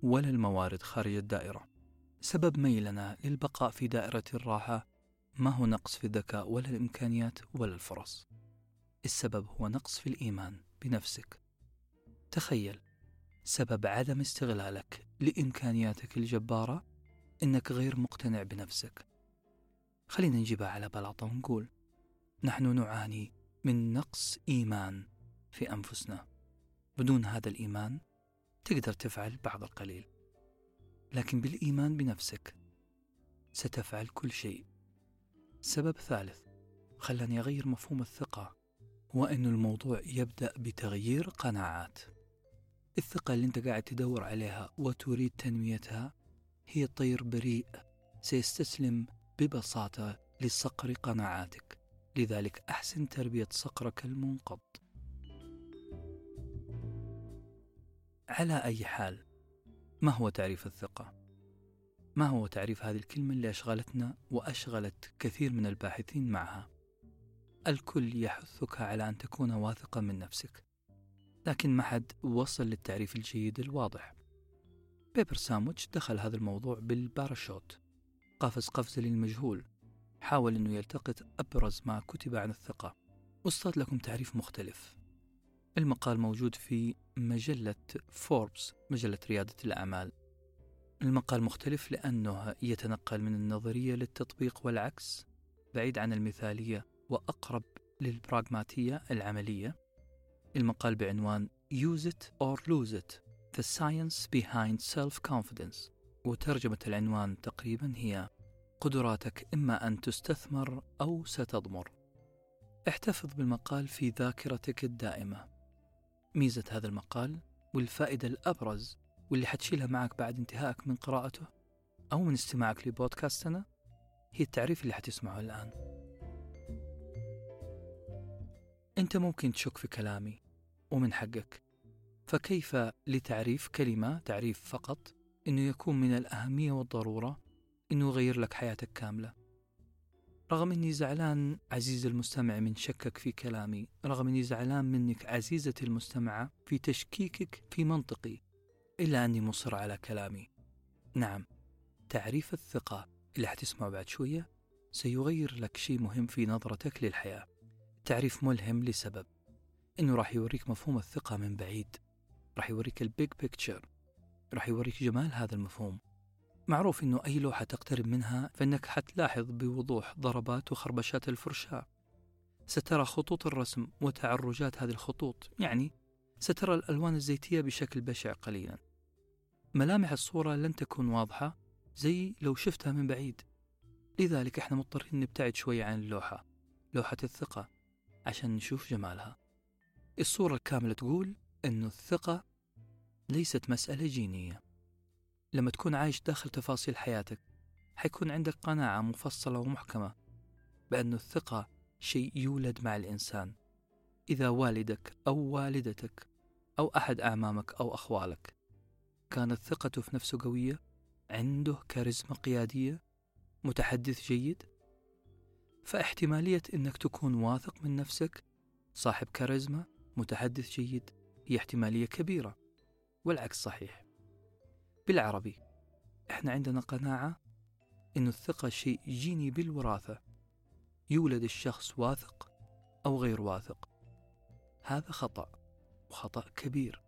ولا الموارد خارج الدائرة. سبب ميلنا للبقاء في دائرة الراحة ما هو نقص في الذكاء ولا الإمكانيات ولا الفرص. السبب هو نقص في الإيمان بنفسك. تخيل سبب عدم استغلالك لإمكانياتك الجبارة إنك غير مقتنع بنفسك. خلينا نجيبها على بلاطة ونقول نحن نعاني من نقص إيمان. في أنفسنا. بدون هذا الإيمان تقدر تفعل بعض القليل. لكن بالإيمان بنفسك ستفعل كل شيء. سبب ثالث خلاني أغير مفهوم الثقة هو أن الموضوع يبدأ بتغيير قناعات. الثقة اللي أنت قاعد تدور عليها وتريد تنميتها هي طير بريء سيستسلم ببساطة لصقر قناعاتك. لذلك أحسن تربية صقرك المنقض على أي حال ما هو تعريف الثقة؟ ما هو تعريف هذه الكلمة اللي أشغلتنا وأشغلت كثير من الباحثين معها؟ الكل يحثك على أن تكون واثقا من نفسك لكن ما حد وصل للتعريف الجيد الواضح بيبر ساموتش دخل هذا الموضوع بالباراشوت قفز قفزة للمجهول حاول أنه يلتقط أبرز ما كتب عن الثقة واصطاد لكم تعريف مختلف المقال موجود في مجلة فوربس مجلة ريادة الأعمال. المقال مختلف لأنه يتنقل من النظرية للتطبيق والعكس بعيد عن المثالية وأقرب للبراغماتية العملية. المقال بعنوان Use it or lose it The Science Behind Self-Confidence. وترجمة العنوان تقريبا هي قدراتك إما أن تستثمر أو ستضمر. احتفظ بالمقال في ذاكرتك الدائمة. ميزة هذا المقال والفائدة الأبرز واللي حتشيلها معك بعد انتهائك من قراءته أو من استماعك لبودكاستنا هي التعريف اللي حتسمعه الآن. أنت ممكن تشك في كلامي ومن حقك فكيف لتعريف كلمة تعريف فقط أنه يكون من الأهمية والضرورة أنه يغير لك حياتك كاملة؟ رغم أني زعلان عزيز المستمع من شكك في كلامي رغم أني زعلان منك عزيزتي المستمعة في تشكيكك في منطقي إلا أني مصر على كلامي. نعم تعريف الثقة. اللي حتسمعه بعد شوية سيغير لك شيء مهم في نظرتك للحياة. تعريف ملهم لسبب. إنه راح يوريك مفهوم الثقة من بعيد. راح يوريك ال big picture. راح يوريك جمال هذا المفهوم. معروف إنه أي لوحة تقترب منها فإنك حتلاحظ بوضوح ضربات وخربشات الفرشاة. سترى خطوط الرسم وتعرجات هذه الخطوط يعني سترى الألوان الزيتية بشكل بشع قليلا. ملامح الصورة لن تكون واضحة زي لو شفتها من بعيد. لذلك إحنا مضطرين نبتعد شوي عن اللوحة لوحة الثقة عشان نشوف جمالها. الصورة الكاملة تقول أن الثقة ليست مسألة جينية. لما تكون عايش داخل تفاصيل حياتك حيكون عندك قناعة مفصلة ومحكمة بأن الثقة شيء يولد مع الإنسان. إذا والدك أو والدتك أو أحد أعمامك أو أخوالك كانت ثقته في نفسه قوية عنده كاريزما قيادية متحدث جيد فاحتمالية أنك تكون واثق من نفسك صاحب كاريزما متحدث جيد هي احتمالية كبيرة والعكس صحيح. بالعربي. إحنا عندنا قناعة أن الثقة شيء جيني بالوراثة. يولد الشخص واثق أو غير واثق. هذا خطأ وخطأ كبير.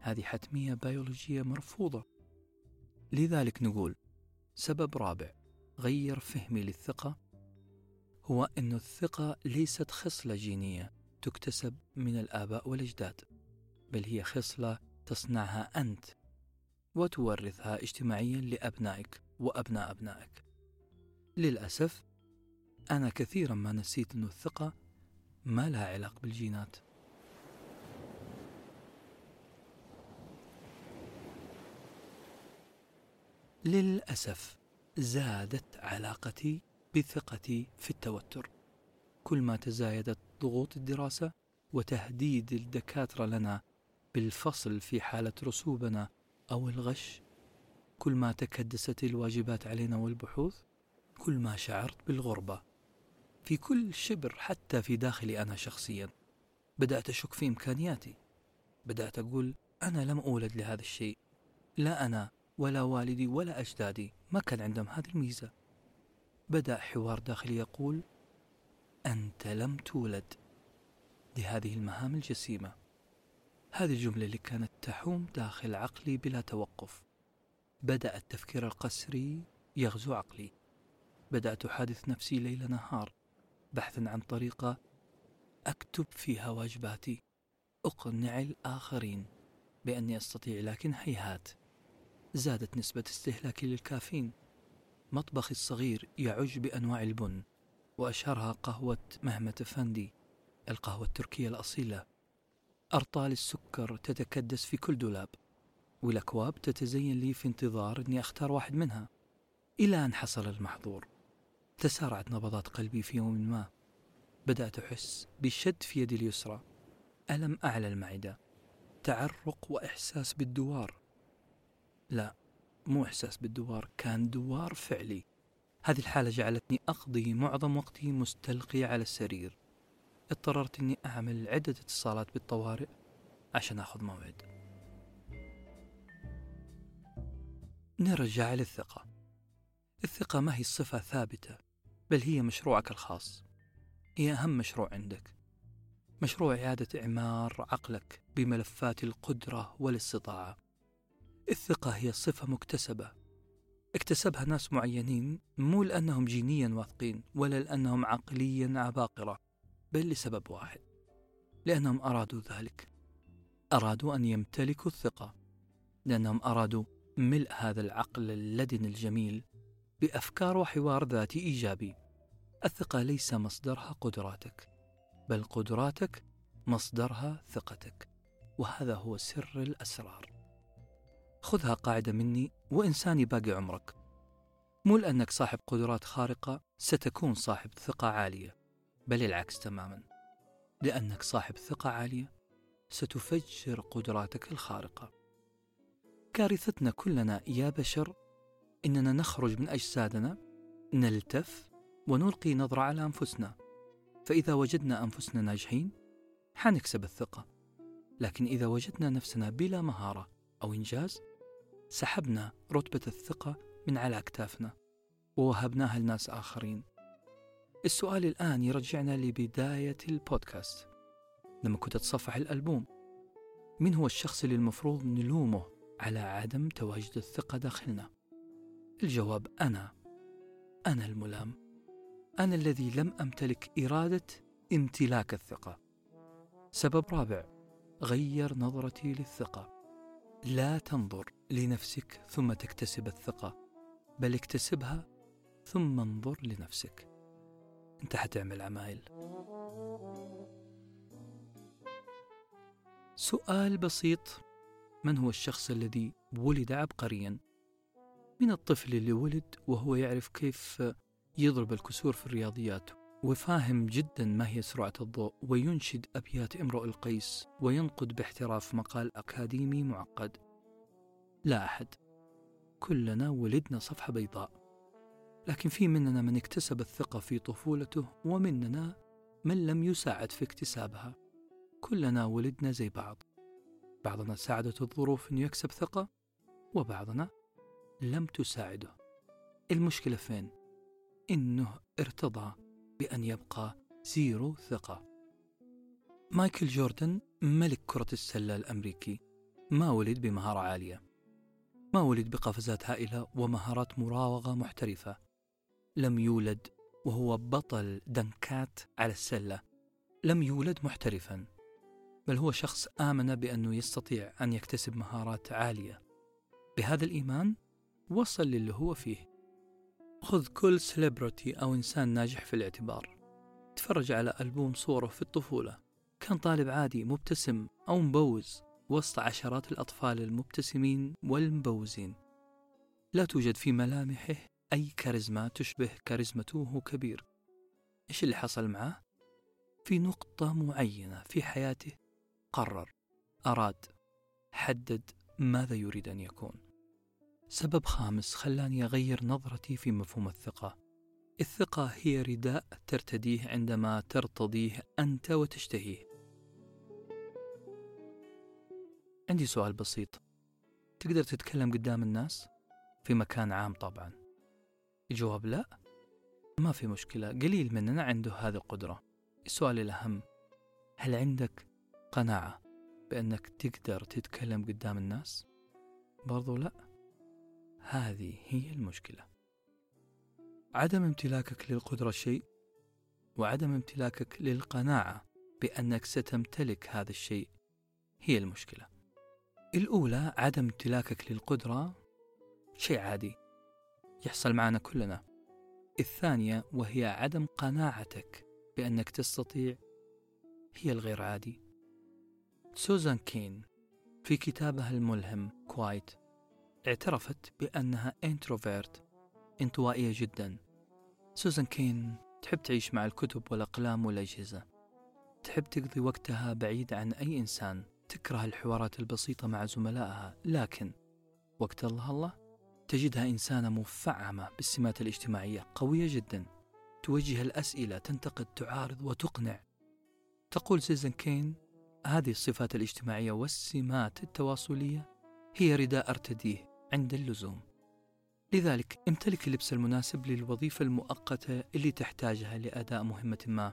هذه حتمية بيولوجية مرفوضة. لذلك نقول سبب رابع غير فهمي للثقة هو أن الثقة ليست خصلة جينية تكتسب من الآباء والأجداد بل هي خصلة تصنعها أنت. وتورثها اجتماعيا لأبنائك وأبناء أبنائك. للأسف أنا كثيرا ما نسيت أن الثقة ما لها علاقة بالجينات. للأسف زادت علاقتي بثقتي في التوتر. كل ما تزايدت ضغوط الدراسة وتهديد الدكاترة لنا بالفصل في حالة رسوبنا أو الغش. كل ما تكدست الواجبات علينا والبحوث كل ما شعرت بالغربة. في كل شبر حتى في داخلي أنا شخصيا. بدأت أشك في إمكانياتي. بدأت أقول أنا لم أولد لهذا الشيء. لا أنا ولا والدي ولا أجدادي. ما كان عندهم هذه الميزة. بدأ حوار داخلي يقول أنت لم تولد لهذه المهام الجسيمة. هذه الجملة اللي كانت تحوم داخل عقلي بلا توقف. بدأ التفكير القسري يغزو عقلي. بدأت أحادث نفسي ليل نهار بحثا عن طريقة أكتب فيها واجباتي. أقنع الآخرين بأني أستطيع لكن هيهات. زادت نسبة استهلاكي للكافيين. مطبخي الصغير يعج بأنواع البن وأشهرها قهوة مهمة فندي القهوة التركية الأصيلة. أرطال السكر تتكدس في كل دولاب والأكواب تتزين لي في انتظار أني أختار واحد منها. إلى أن حصل المحظور تسارعت نبضات قلبي في يوم ما. بدأت أحس بشد في يدي اليسرى. ألم أعلى المعدة تعرق وإحساس بالدوار. لا مو إحساس بالدوار كان دوار فعلي. هذه الحالة جعلتني أقضي معظم وقتي مستلقي على السرير. اضطررت أني أعمل عدة اتصالات بالطوارئ عشان أخذ موعد. نرجع للثقة. الثقة ما هي صفة ثابتة بل هي مشروعك الخاص. هي أهم مشروع عندك. مشروع إعادة إعمار عقلك بملفات القدرة والاستطاعة. الثقة هي صفة مكتسبة. اكتسبها ناس معينين مو لأنهم جينيا واثقين ولا لأنهم عقليا عباقرة. بل لسبب واحد لأنهم أرادوا ذلك. أرادوا أن يمتلكوا الثقة لأنهم أرادوا ملء هذا العقل اللدن الجميل بأفكار وحوار ذاتي إيجابي. الثقة ليس مصدرها قدراتك بل قدراتك مصدرها ثقتك وهذا هو سر الأسرار. خذها قاعدة مني وإنساني باقي عمرك. مو لأنك صاحب قدرات خارقة ستكون صاحب ثقة عالية. بل العكس تماما. لأنك صاحب ثقة عالية ستفجر قدراتك الخارقة. كارثتنا كلنا يا بشر إننا نخرج من أجسادنا نلتف ونلقي نظرة على أنفسنا. فإذا وجدنا أنفسنا ناجحين حنكسب الثقة. لكن إذا وجدنا نفسنا بلا مهارة أو إنجاز سحبنا رتبة الثقة من على أكتافنا ووهبناها لناس آخرين. السؤال الآن يرجعنا لبداية البودكاست. لما كنت أتصفح الألبوم من هو الشخص اللي المفروض نلومه على عدم تواجد الثقة داخلنا؟ الجواب أنا. أنا الملام. أنا الذي لم أمتلك إرادة امتلاك الثقة. سبب رابع غير نظرتي للثقة. لا تنظر لنفسك ثم تكتسب الثقة بل اكتسبها ثم انظر لنفسك. انت حتعمل عمايل. سؤال بسيط. من هو الشخص الذي ولد عبقريا؟ من الطفل اللي ولد وهو يعرف كيف يضرب الكسور في الرياضيات وفاهم جدا ما هي سرعة الضوء وينشد أبيات امرؤ القيس وينقد باحتراف مقال أكاديمي معقد. لا أحد. كلنا ولدنا صفحة بيضاء. لكن في مننا من اكتسب الثقة في طفولته ومننا من لم يساعد في اكتسابها. كلنا ولدنا زي بعض. بعضنا ساعدته الظروف أنه يكسب ثقة وبعضنا لم تساعده. المشكلة فين؟ إنه ارتضى بأن يبقى زيرو ثقة. مايكل جوردن ملك كرة السلة الأمريكي ما ولد بمهارة عالية. ما ولد بقفزات هائلة ومهارات مراوغة محترفة. لم يولد وهو بطل دنكات على السلة. لم يولد محترفا بل هو شخص آمن بأنه يستطيع أن يكتسب مهارات عالية. بهذا الإيمان وصل للي هو فيه. خذ كل سليبرتي أو إنسان ناجح في الاعتبار. تفرج على ألبوم صورة في الطفولة. كان طالب عادي مبتسم أو مبوز وسط عشرات الأطفال المبتسمين والمبوزين. لا توجد في ملامحه أي كاريزما تشبه كاريزمته كبير. إيش اللي حصل معه؟ في نقطة معينة في حياته قرر أراد حدد ماذا يريد أن يكون. سبب خامس خلاني أغير نظرتي في مفهوم الثقة. الثقة هي رداء ترتديه عندما ترتضيه أنت وتشتهيه. عندي سؤال بسيط. تقدر تتكلم قدام الناس؟ في مكان عام طبعا. الجواب لا. ما في مشكلة قليل مننا عنده هذه القدرة. السؤال الأهم هل عندك قناعة بأنك تقدر تتكلم قدام الناس؟ برضو لا. هذه هي المشكلة. عدم امتلاكك للقدرة شيء وعدم امتلاكك للقناعة بأنك ستمتلك هذا الشيء هي المشكلة. الأولى عدم امتلاكك للقدرة شيء عادي. يحصل معنا كلنا. الثانية وهي عدم قناعتك بأنك تستطيع هي الغير عادي. سوزان كين في كتابها الملهم Quiet اعترفت بأنها introvert انطوائية جدا. سوزان كين تحب تعيش مع الكتب والأقلام والأجهزة. تحب تقضي وقتها بعيد عن أي إنسان تكره الحوارات البسيطة مع زملائها. لكن وقت الله الله تجدها إنسانة مفعمة بالسمات الاجتماعية قوية جدا. توجه الأسئلة تنتقد تعارض وتقنع. تقول سوزان كين هذه الصفات الاجتماعية والسمات التواصلية هي رداء أرتديه عند اللزوم. لذلك امتلك اللبس المناسب للوظيفة المؤقتة اللي تحتاجها لأداء مهمة ما.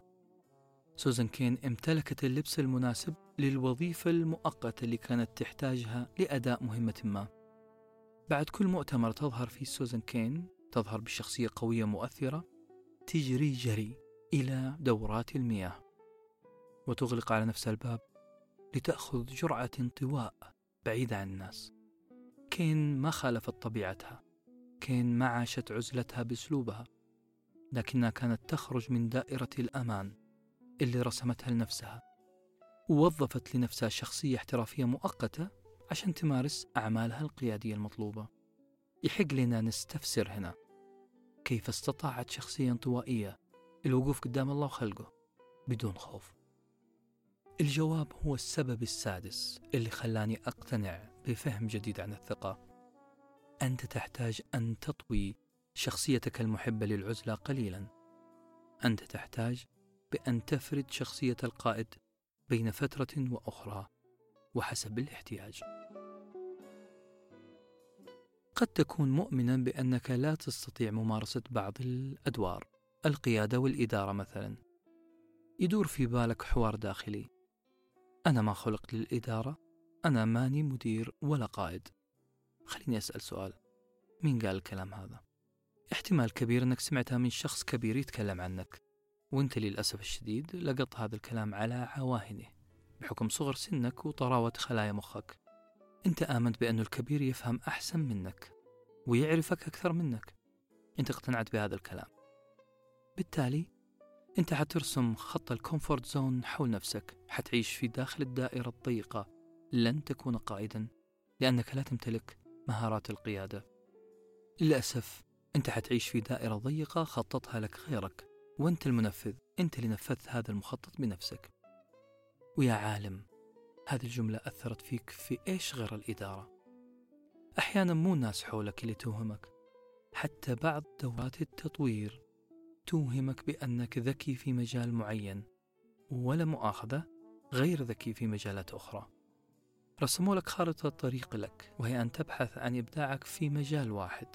سوزان كين امتلكت اللبس المناسب للوظيفة المؤقتة اللي كانت تحتاجها لأداء مهمة ما. بعد كل مؤتمر تظهر فيه سوزان كين تظهر بشخصية قوية مؤثرة تجري جري إلى دورات المياه. وتغلق على نفسها الباب لتأخذ جرعة انطواء بعيدة عن الناس. كين ما خالفت طبيعتها. كين ما عاشت عزلتها بأسلوبها. لكنها كانت تخرج من دائرة الأمان اللي رسمتها لنفسها. ووظفت لنفسها شخصية احترافية مؤقتة عشان تمارس أعمالها القيادية المطلوبة. يحق لنا نستفسر هنا. كيف استطاعت شخصية انطوائية الوقوف قدام الله وخلقه بدون خوف؟ الجواب هو السبب السادس اللي خلاني أقتنع بفهم جديد عن الثقة. أنت تحتاج أن تطوي شخصيتك المحبة للعزلة قليلا. أنت تحتاج بأن تفرد شخصية القائد بين فترة وأخرى وحسب الاحتياج. قد تكون مؤمنا بأنك لا تستطيع ممارسة بعض الأدوار القيادة والإدارة مثلا. يدور في بالك حوار داخلي. أنا ما خلقت للإدارة أنا ماني مدير ولا قائد. خليني أسأل سؤال. مين قال الكلام هذا؟ احتمال كبير أنك سمعتها من شخص كبير يتكلم عنك. وأنت للأسف الشديد لقط هذا الكلام على عواهنه بحكم صغر سنك وطراوة خلايا مخك. أنت آمنت بأن الكبير يفهم أحسن منك ويعرفك أكثر منك. أنت اقتنعت بهذا الكلام. بالتالي أنت حترسم خط ال comfort zone حول نفسك حتعيش في داخل الدائرة الضيقة. لن تكون قائدا لأنك لا تمتلك مهارات القيادة. للأسف أنت حتعيش في دائرة ضيقة خططها لك غيرك. وأنت المنفذ. أنت اللي نفذت هذا المخطط بنفسك. ويا عالم هذه الجملة أثرت فيك في إيش غير الإدارة؟ أحيانا مو الناس حولك اللي توهمك حتى بعض دورات التطوير توهمك بأنك ذكي في مجال معين ولا مؤاخذة غير ذكي في مجالات أخرى. رسموا لك خارطة طريق لك وهي أن تبحث عن إبداعك في مجال واحد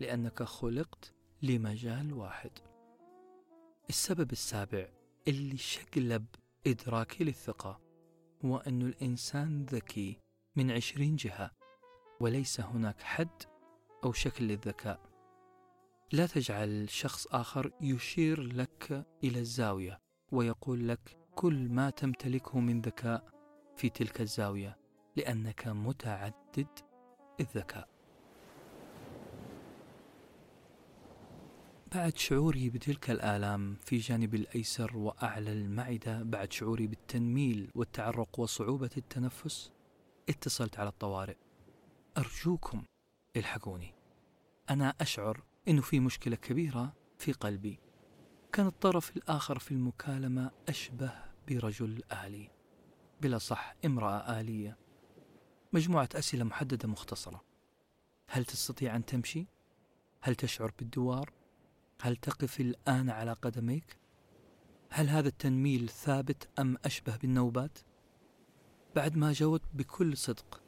لأنك خلقت لمجال واحد. السبب السابع اللي شقلب إدراكي للثقة. هو أن الإنسان ذكي من عشرين جهة وليس هناك حد أو شكل للذكاء. لا تجعل شخص آخر يشير لك إلى الزاوية ويقول لك كل ما تمتلكه من ذكاء في تلك الزاوية لأنك متعدد الذكاء. بعد شعوري بتلك الآلام في جانب الأيسر وأعلى المعدة بعد شعوري بالتنميل والتعرق وصعوبة التنفس؟ اتصلت على الطوارئ. أرجوكم الحقوني. أنا أشعر أنه في مشكلة كبيرة في قلبي. كان الطرف الآخر في المكالمة أشبه برجل آلي. بلا صح امرأة آلية. مجموعة أسئلة محددة مختصرة. هل تستطيع أن تمشي؟ هل تشعر بالدوار؟ هل تقف الآن على قدميك؟ هل هذا التنميل ثابت أم أشبه بالنوبات؟ بعد ما جاوبت بكل صدق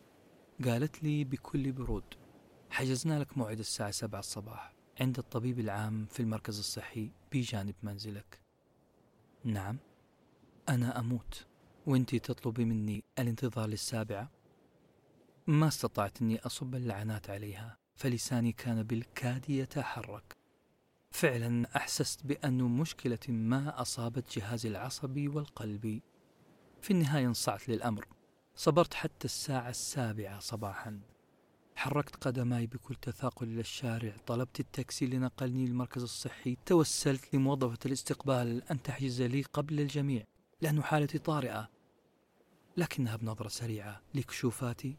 قالت لي بكل برود حجزنا لك موعد الساعة سبعة الصباح عند الطبيب العام في المركز الصحي بجانب منزلك نعم أنا أموت وانتي تطلبي مني الانتظار للسابعة ما استطعت أني أصب اللعنات عليها فلساني كان بالكاد يتحرك فعلا أحسست بأن مشكلة ما أصابت جهازي العصبي والقلبي في النهاية انصعت للأمر. صبرت حتى الساعة السابعة صباحا. حركت قدماي بكل تثاقل إلى الشارع. طلبت التاكسي لنقلني للمركز الصحي. توسلت لموظفة الاستقبال. أن تحجز لي قبل الجميع. لأن حالتي طارئة. لكنها بنظرة سريعة. لكشوفاتي.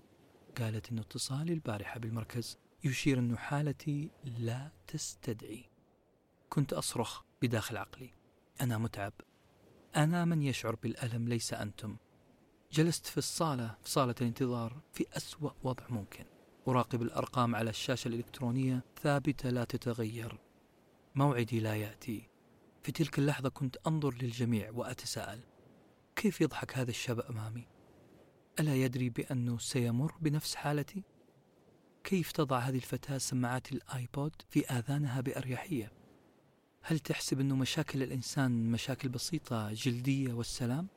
قالت أن اتصالي البارحة بالمركز يشير أن حالتي لا تستدعي. كنت أصرخ بداخل عقلي. أنا متعب. أنا من يشعر بالألم ليس أنتم. جلست في الصالة في صالة الانتظار في أسوأ وضع ممكن. أراقب الأرقام على الشاشة الإلكترونية. ثابتة لا تتغير. موعدي لا يأتي. في تلك اللحظة كنت أنظر للجميع وأتساءل. كيف يضحك هذا الشاب أمامي؟ ألا يدري بأنه سيمر بنفس حالتي؟ كيف تضع هذه الفتاة سماعات الآيبود في آذانها بأريحية؟ هل تحسب أن مشاكل الإنسان مشاكل بسيطة جلدية والسلام؟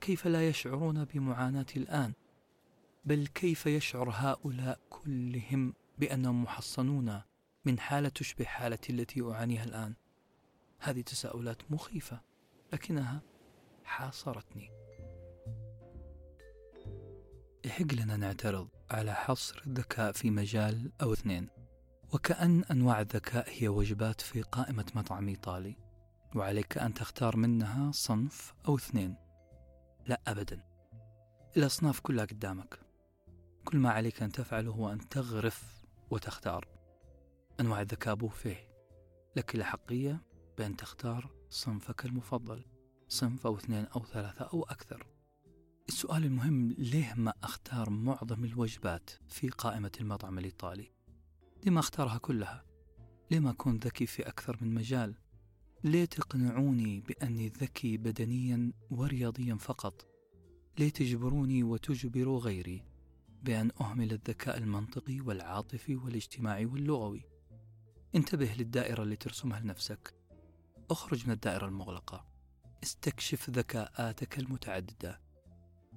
كيف لا يشعرون بمعاناتي الآن؟ بل كيف يشعر هؤلاء كلهم بأنهم محصنون من حالة تشبه حالتي التي أعانيها الآن؟ هذه تساؤلات مخيفة لكنها حاصرتني يحق لنا نعترض على حصر الذكاء في مجال أو اثنين وكأن أنواع الذكاء هي وجبات في قائمة مطعم إيطالي وعليك أن تختار منها صنف أو اثنين. لا أبدا. الأصناف كلها قدامك. كل ما عليك أن تفعله هو أن تغرف وتختار. أنواع الذكاء بوفيه لك الأحقية بأن تختار صنفك المفضل. صنف أو اثنين أو ثلاثة أو أكثر. السؤال المهم ليه ما أختار معظم الوجبات في قائمة المطعم الإيطالي؟ ليه ما أختارها كلها؟ ليه ما أكون ذكي في أكثر من مجال؟ ليه تقنعوني بأني ذكي بدنيا ورياضيا فقط؟ ليه تجبروني وتجبروا غيري بأن أهمل الذكاء المنطقي والعاطفي والاجتماعي واللغوي؟ انتبه للدائرة اللي ترسمها لنفسك اخرج من الدائرة المغلقة استكشف ذكاءاتك المتعددة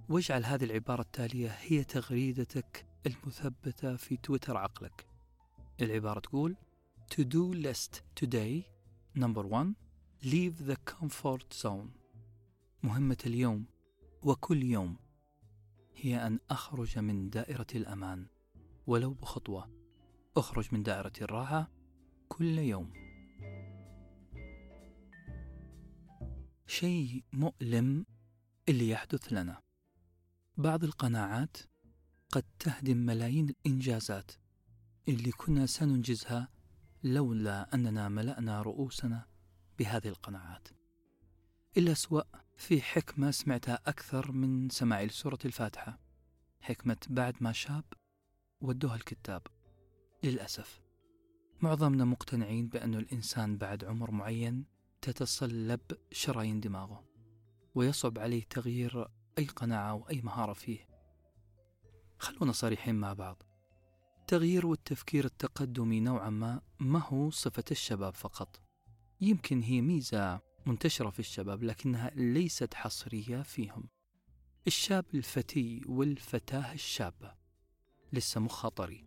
واجعل هذه العبارة التالية هي تغريدتك المثبتة في تويتر عقلك العبارة تقول To do list today Number one Leave the comfort zone. مهمة اليوم وكل يوم هي أن أخرج من دائرة الأمان. ولو بخطوة أخرج من دائرة الراحة كل يوم. شيء مؤلم اللي يحدث لنا. بعض القناعات قد تهدم ملايين الإنجازات. اللي كنا سننجزها لولا أننا ملأنا رؤوسنا بهذه القناعات. إلا سواء في حكمة سمعتها أكثر من سماعي لسورة الفاتحة. حكمة بعد ما شاب ودوها الكتاب. للأسف معظمنا مقتنعين بأن الإنسان بعد عمر معين تتصلب شرايين دماغه ويصعب عليه تغيير أي قناعة أو أي مهارة فيه. خلونا صريحين مع بعض. التغيير والتفكير التقدمي نوعا ما ما هو صفة الشباب فقط؟ يمكن هي ميزة منتشرة في الشباب لكنها ليست حصرية فيهم. الشاب الفتي والفتاة الشابة لسه مخها طري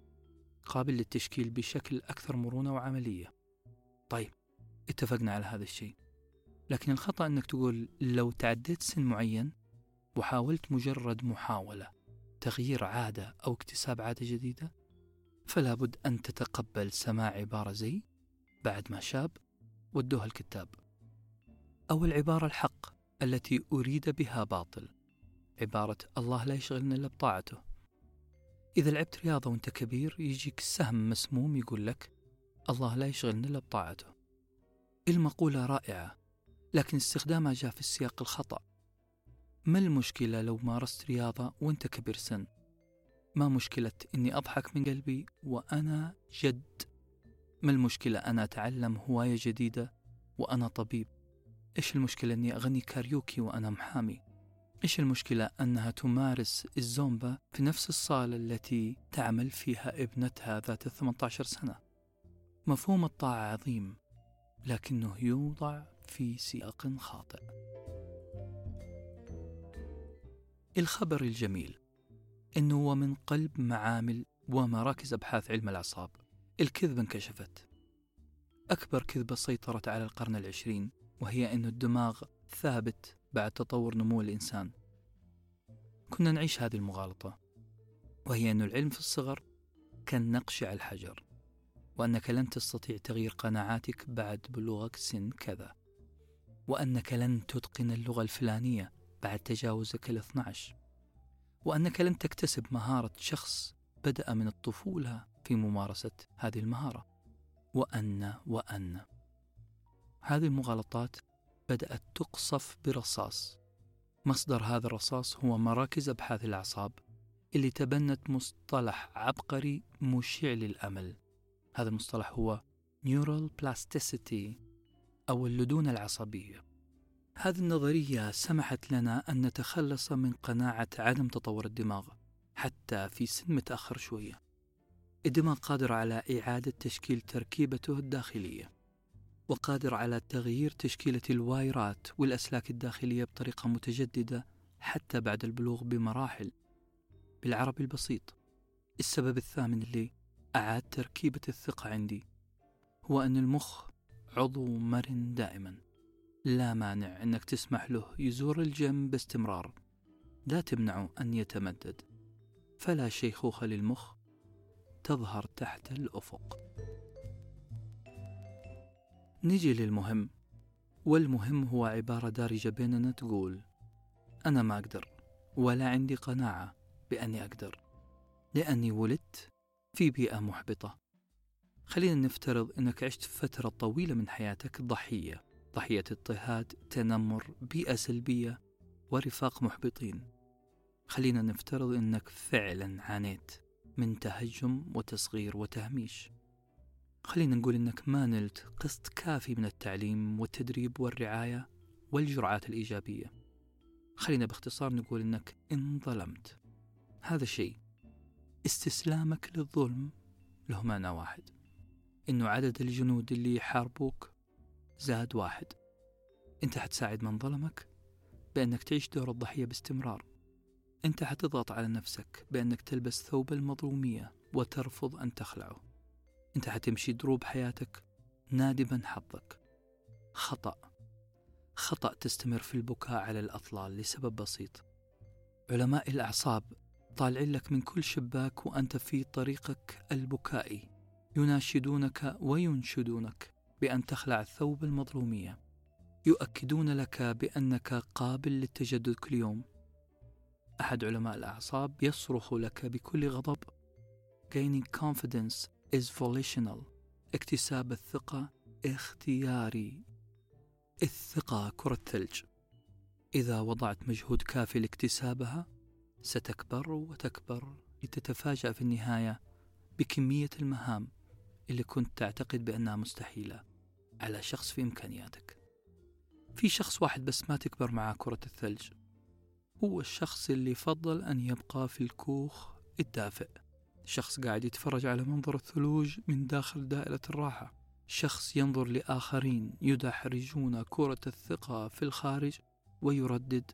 قابل للتشكيل بشكل أكثر مرونة وعملية. طيب اتفقنا على هذا الشيء. لكن الخطأ أنك تقول لو تعديت سن معين وحاولت مجرد محاولة تغيير عادة أو اكتساب عادة جديدة فلا بد أن تتقبل سماع عبارة زي بعد ما شاب ودوها الكتاب أو العبارة الحق التي أريد بها باطل عبارة الله لا يشغلنا إلا بطاعته. إذا لعبت رياضة وأنت كبير يجيك سهم مسموم يقول لك الله لا يشغلنا إلا بطاعته. المقولة رائعة لكن استخدامها جاء في السياق الخطأ. ما المشكلة لو مارست رياضة وأنت كبير سن؟ ما مشكلة إني أضحك من قلبي وأنا جد؟ ما المشكلة؟ أنا أتعلم هواية جديدة وأنا طبيب. إيش المشكلة؟ إني أغني كاريوكي وأنا محامي. إيش المشكلة؟ أنها تمارس الزومبا في نفس الصالة التي تعمل فيها ابنتها ذات 18 سنة. مفهوم الطاعة عظيم لكنه يوضع في سياق خاطئ. الخبر الجميل. انه ومن قلب معامل ومراكز أبحاث علم الأعصاب. الكذبه انكشفت. أكبر كذبة سيطرت على القرن العشرين وهي إن الدماغ ثابت بعد تطور نمو الإنسان. كنا نعيش هذه المغالطة وهي إن العلم في الصغر كالنقش على الحجر وأنك لن تستطيع تغيير قناعاتك بعد بلوغك سن كذا وأنك لن تتقن اللغة الفلانية بعد تجاوزك ال 12 وأنك لن تكتسب مهارة شخص بدأ من الطفولة في ممارسة هذه المهارة. وأن وأن. هذه المغالطات بدأت تقصف برصاص. مصدر هذا الرصاص هو مراكز أبحاث الأعصاب اللي تبنت مصطلح عبقري مشع للأمل. هذا المصطلح هو Neural Plasticity أو اللدونة العصبية. هذه النظرية سمحت لنا أن نتخلص من قناعة عدم تطور الدماغ حتى في سن متأخر شوية. الدماغ قادر على إعادة تشكيل تركيبته الداخلية وقادر على تغيير تشكيلة الوايرات والأسلاك الداخلية بطريقة متجددة حتى بعد البلوغ بمراحل. بالعربي البسيط السبب الثامن اللي أعاد تركيبة الثقة عندي هو أن المخ عضو مرن دائما. لا مانع أنك تسمح له يزور الجيم باستمرار. لا تمنعه أن يتمدد. فلا شيخوخة للمخ. تظهر تحت الأفق. نجي للمهم. والمهم هو عبارة دارجة بيننا تقول أنا ما أقدر ولا عندي قناعة بأني أقدر. لأني ولدت في بيئة محبطة. خلينا نفترض أنك عشت فترة طويلة من حياتك ضحية. ضحية اضطهاد تنمر بيئة سلبية ورفاق محبطين. خلينا نفترض أنك فعلا عانيت من تهجم وتصغير وتهميش. خلينا نقول أنك ما نلت قسط كافي من التعليم والتدريب والرعاية والجرعات الإيجابية. خلينا باختصار نقول أنك انظلمت. هذا الشيء استسلامك للظلم له معنى واحد. إنه عدد الجنود اللي يحاربوك زاد واحد. أنت حتساعد من ظلمك بأنك تعيش دور الضحية باستمرار. أنت حتضغط على نفسك بأنك تلبس ثوب المظلومية وترفض أن تخلعه. أنت حتمشي دروب حياتك نادبا حظك. خطأ. خطأ تستمر في البكاء على الأطلال لسبب بسيط. علماء الأعصاب طالعين لك من كل شباك وأنت في طريقك البكائي. يناشدونك وينشدونك. بأن تخلع ثوب المظلومية يؤكدون لك بأنك قابل للتجدد كل يوم. أحد علماء الأعصاب يصرخ لك بكل غضب Gaining confidence is volitional. اكتساب الثقة اختياري. الثقة كرة ثلج إذا وضعت مجهود كافي لاكتسابها ستكبر وتكبر لتتفاجأ في النهاية بكمية المهام اللي كنت تعتقد بأنها مستحيلة. على شخص في إمكانياتك. في شخص واحد بس ما تكبر معاه كرة الثلج. هو الشخص اللي يفضل أن يبقى في الكوخ الدافئ. شخص قاعد يتفرج على منظر الثلوج من داخل دائرة الراحة. شخص ينظر لآخرين يدحرجون كرة الثقة في الخارج ويردد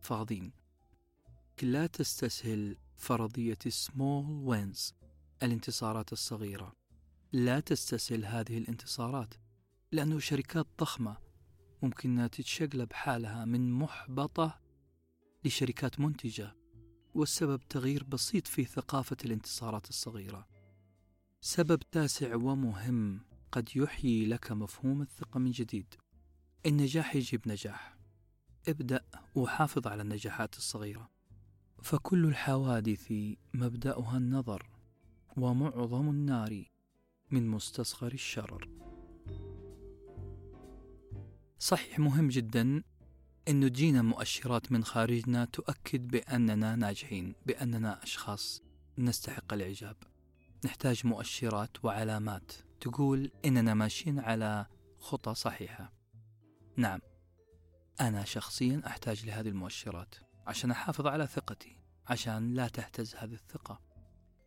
فاضين لا تستسهل فرضية small wins الانتصارات الصغيرة. لا تستسهل هذه الانتصارات. لأنه شركات ضخمة ممكن تتشقلب حالها من محبطة لشركات منتجة والسبب تغيير بسيط في ثقافة الانتصارات الصغيرة. سبب تاسع ومهم قد يحيي لك مفهوم الثقة من جديد النجاح يجيب نجاح. ابدأ وحافظ على النجاحات الصغيرة. فكل الحوادث مبدأها النظر ومعظم النار من مستصغر الشرر. صحيح مهم جدا أنه تجينا مؤشرات من خارجنا تؤكد بأننا ناجحين بأننا أشخاص نستحق الإعجاب. نحتاج مؤشرات وعلامات تقول إننا ماشيين على خطى صحيحة. نعم أنا شخصيا أحتاج لهذه المؤشرات عشان أحافظ على ثقتي عشان لا تهتز هذه الثقة.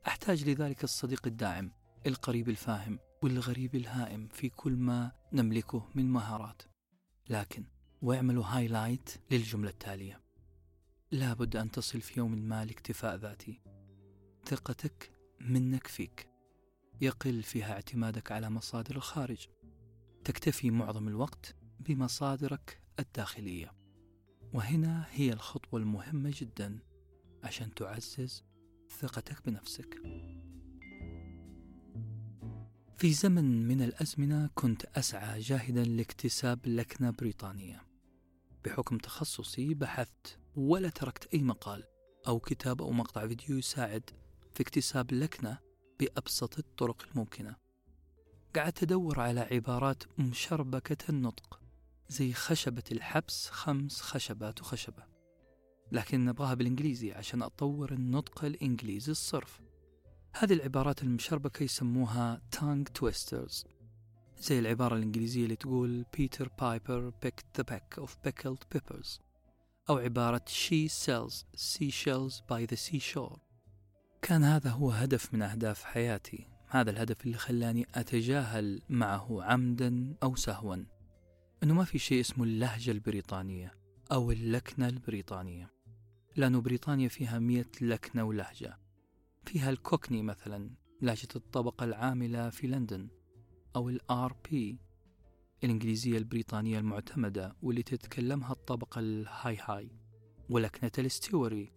أحتاج لذلك الصديق الداعم القريب الفاهم والغريب الهائم في كل ما نملكه من مهارات. لكن واعملوا هايلايت للجملة التالية. لابد أن تصل في يوم ما لاكتفاء ذاتي. ثقتك منك فيك. يقل فيها اعتمادك على مصادر الخارج. تكتفي معظم الوقت بمصادرك الداخلية. وهنا هي الخطوة المهمة جدا عشان تعزز ثقتك بنفسك. في زمن من الأزمنة كنت أسعى جاهدا لاكتساب لكنة بريطانية. بحكم تخصصي بحثت ولا تركت أي مقال أو كتاب أو مقطع فيديو يساعد في اكتساب لكنة بأبسط الطرق الممكنة. قعدت أدور على عبارات مشربكة النطق زي خشبة الحبس خمس خشبات وخشبة لكن نبغاها بالإنجليزي عشان أطور النطق الإنجليزي الصرف. هذه العبارات المشربكة يسموها tongue twisters زي العبارة الإنجليزية اللي تقول Peter Piper picked a peck of pickled peppers أو عبارة she sells seashells by the seashore. كان هذا هو هدف من أهداف حياتي هذا الهدف اللي خلاني أتجاهل معه عمدا أو سهوا أنه ما في شيء اسمه اللهجة البريطانية أو اللكنة البريطانية. لأنه بريطانيا فيها مئة لكنة ولهجة. فيها الكوكني مثلا لهجة الطبقة العاملة في لندن أو الآر بي الإنجليزية البريطانية المعتمدة واللي تتكلمها الطبقة ال high high ولكنة ال Estuary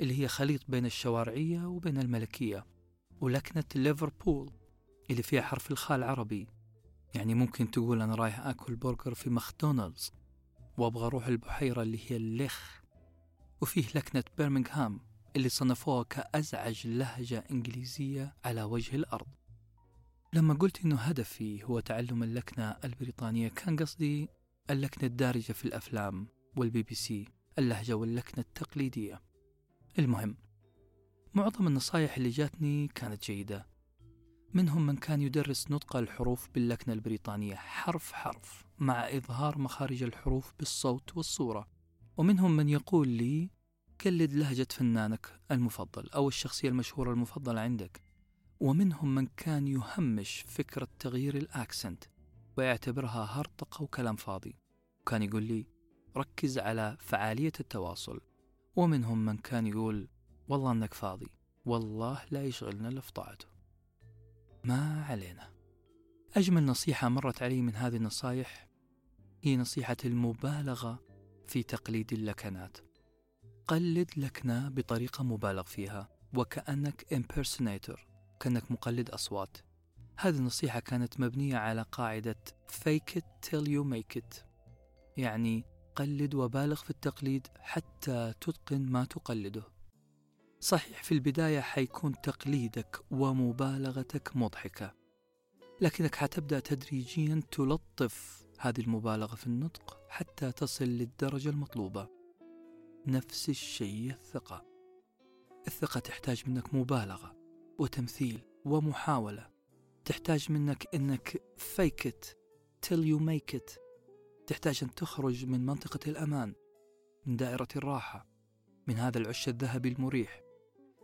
اللي هي خليط بين الشوارعية وبين الملكية ولكنة ليفربول اللي فيها حرف الخاء العربي. يعني ممكن تقول أنا رايح أكل برجر في ماكدونالدز وأبغى أروح البحيرة اللي هي ال lake وفيه لكنة برمنغهام اللي صنفوها كأزعج لهجة إنجليزية على وجه الأرض. لما قلت إنه هدفي هو تعلم اللكنة البريطانية كان قصدي اللكنة الدارجة في الأفلام والبي بي سي اللهجة واللكنة التقليدية. المهم معظم النصايح اللي جاتني كانت جيدة. منهم من كان يدرس نطق الحروف باللكنة البريطانية حرف حرف مع إظهار مخارج الحروف بالصوت والصورة. ومنهم من يقول لي قلد لهجة فنانك المفضل أو الشخصية المشهورة المفضلة عندك ومنهم من كان يهمش فكرة تغيير الأكسنت ويعتبرها هرطقة وكلام فاضي. وكان يقول لي ركز على فعالية التواصل. ومنهم من كان يقول والله أنك فاضي والله لا يشغلنا إلا في طاعته. ما علينا. أجمل نصيحة مرت علي من هذه النصايح هي نصيحة المبالغة في تقليد اللكنات. قلد لكنة بطريقة مبالغ فيها وكأنك impersonator كأنك مقلد أصوات. هذه النصيحة كانت مبنية على قاعدة fake it till you make it يعني قلد وبالغ في التقليد حتى تتقن ما تقلده. صحيح في البداية حيكون تقليدك ومبالغتك مضحكة لكنك حتبدأ تدريجيا تلطف هذه المبالغة في النطق حتى تصل للدرجة المطلوبة. نفس الشيء الثقة. الثقة تحتاج منك مبالغة وتمثيل ومحاولة. تحتاج منك إنك fake it till you make it. تحتاج أن تخرج من منطقة الأمان من دائرة الراحة من هذا العش الذهبي المريح.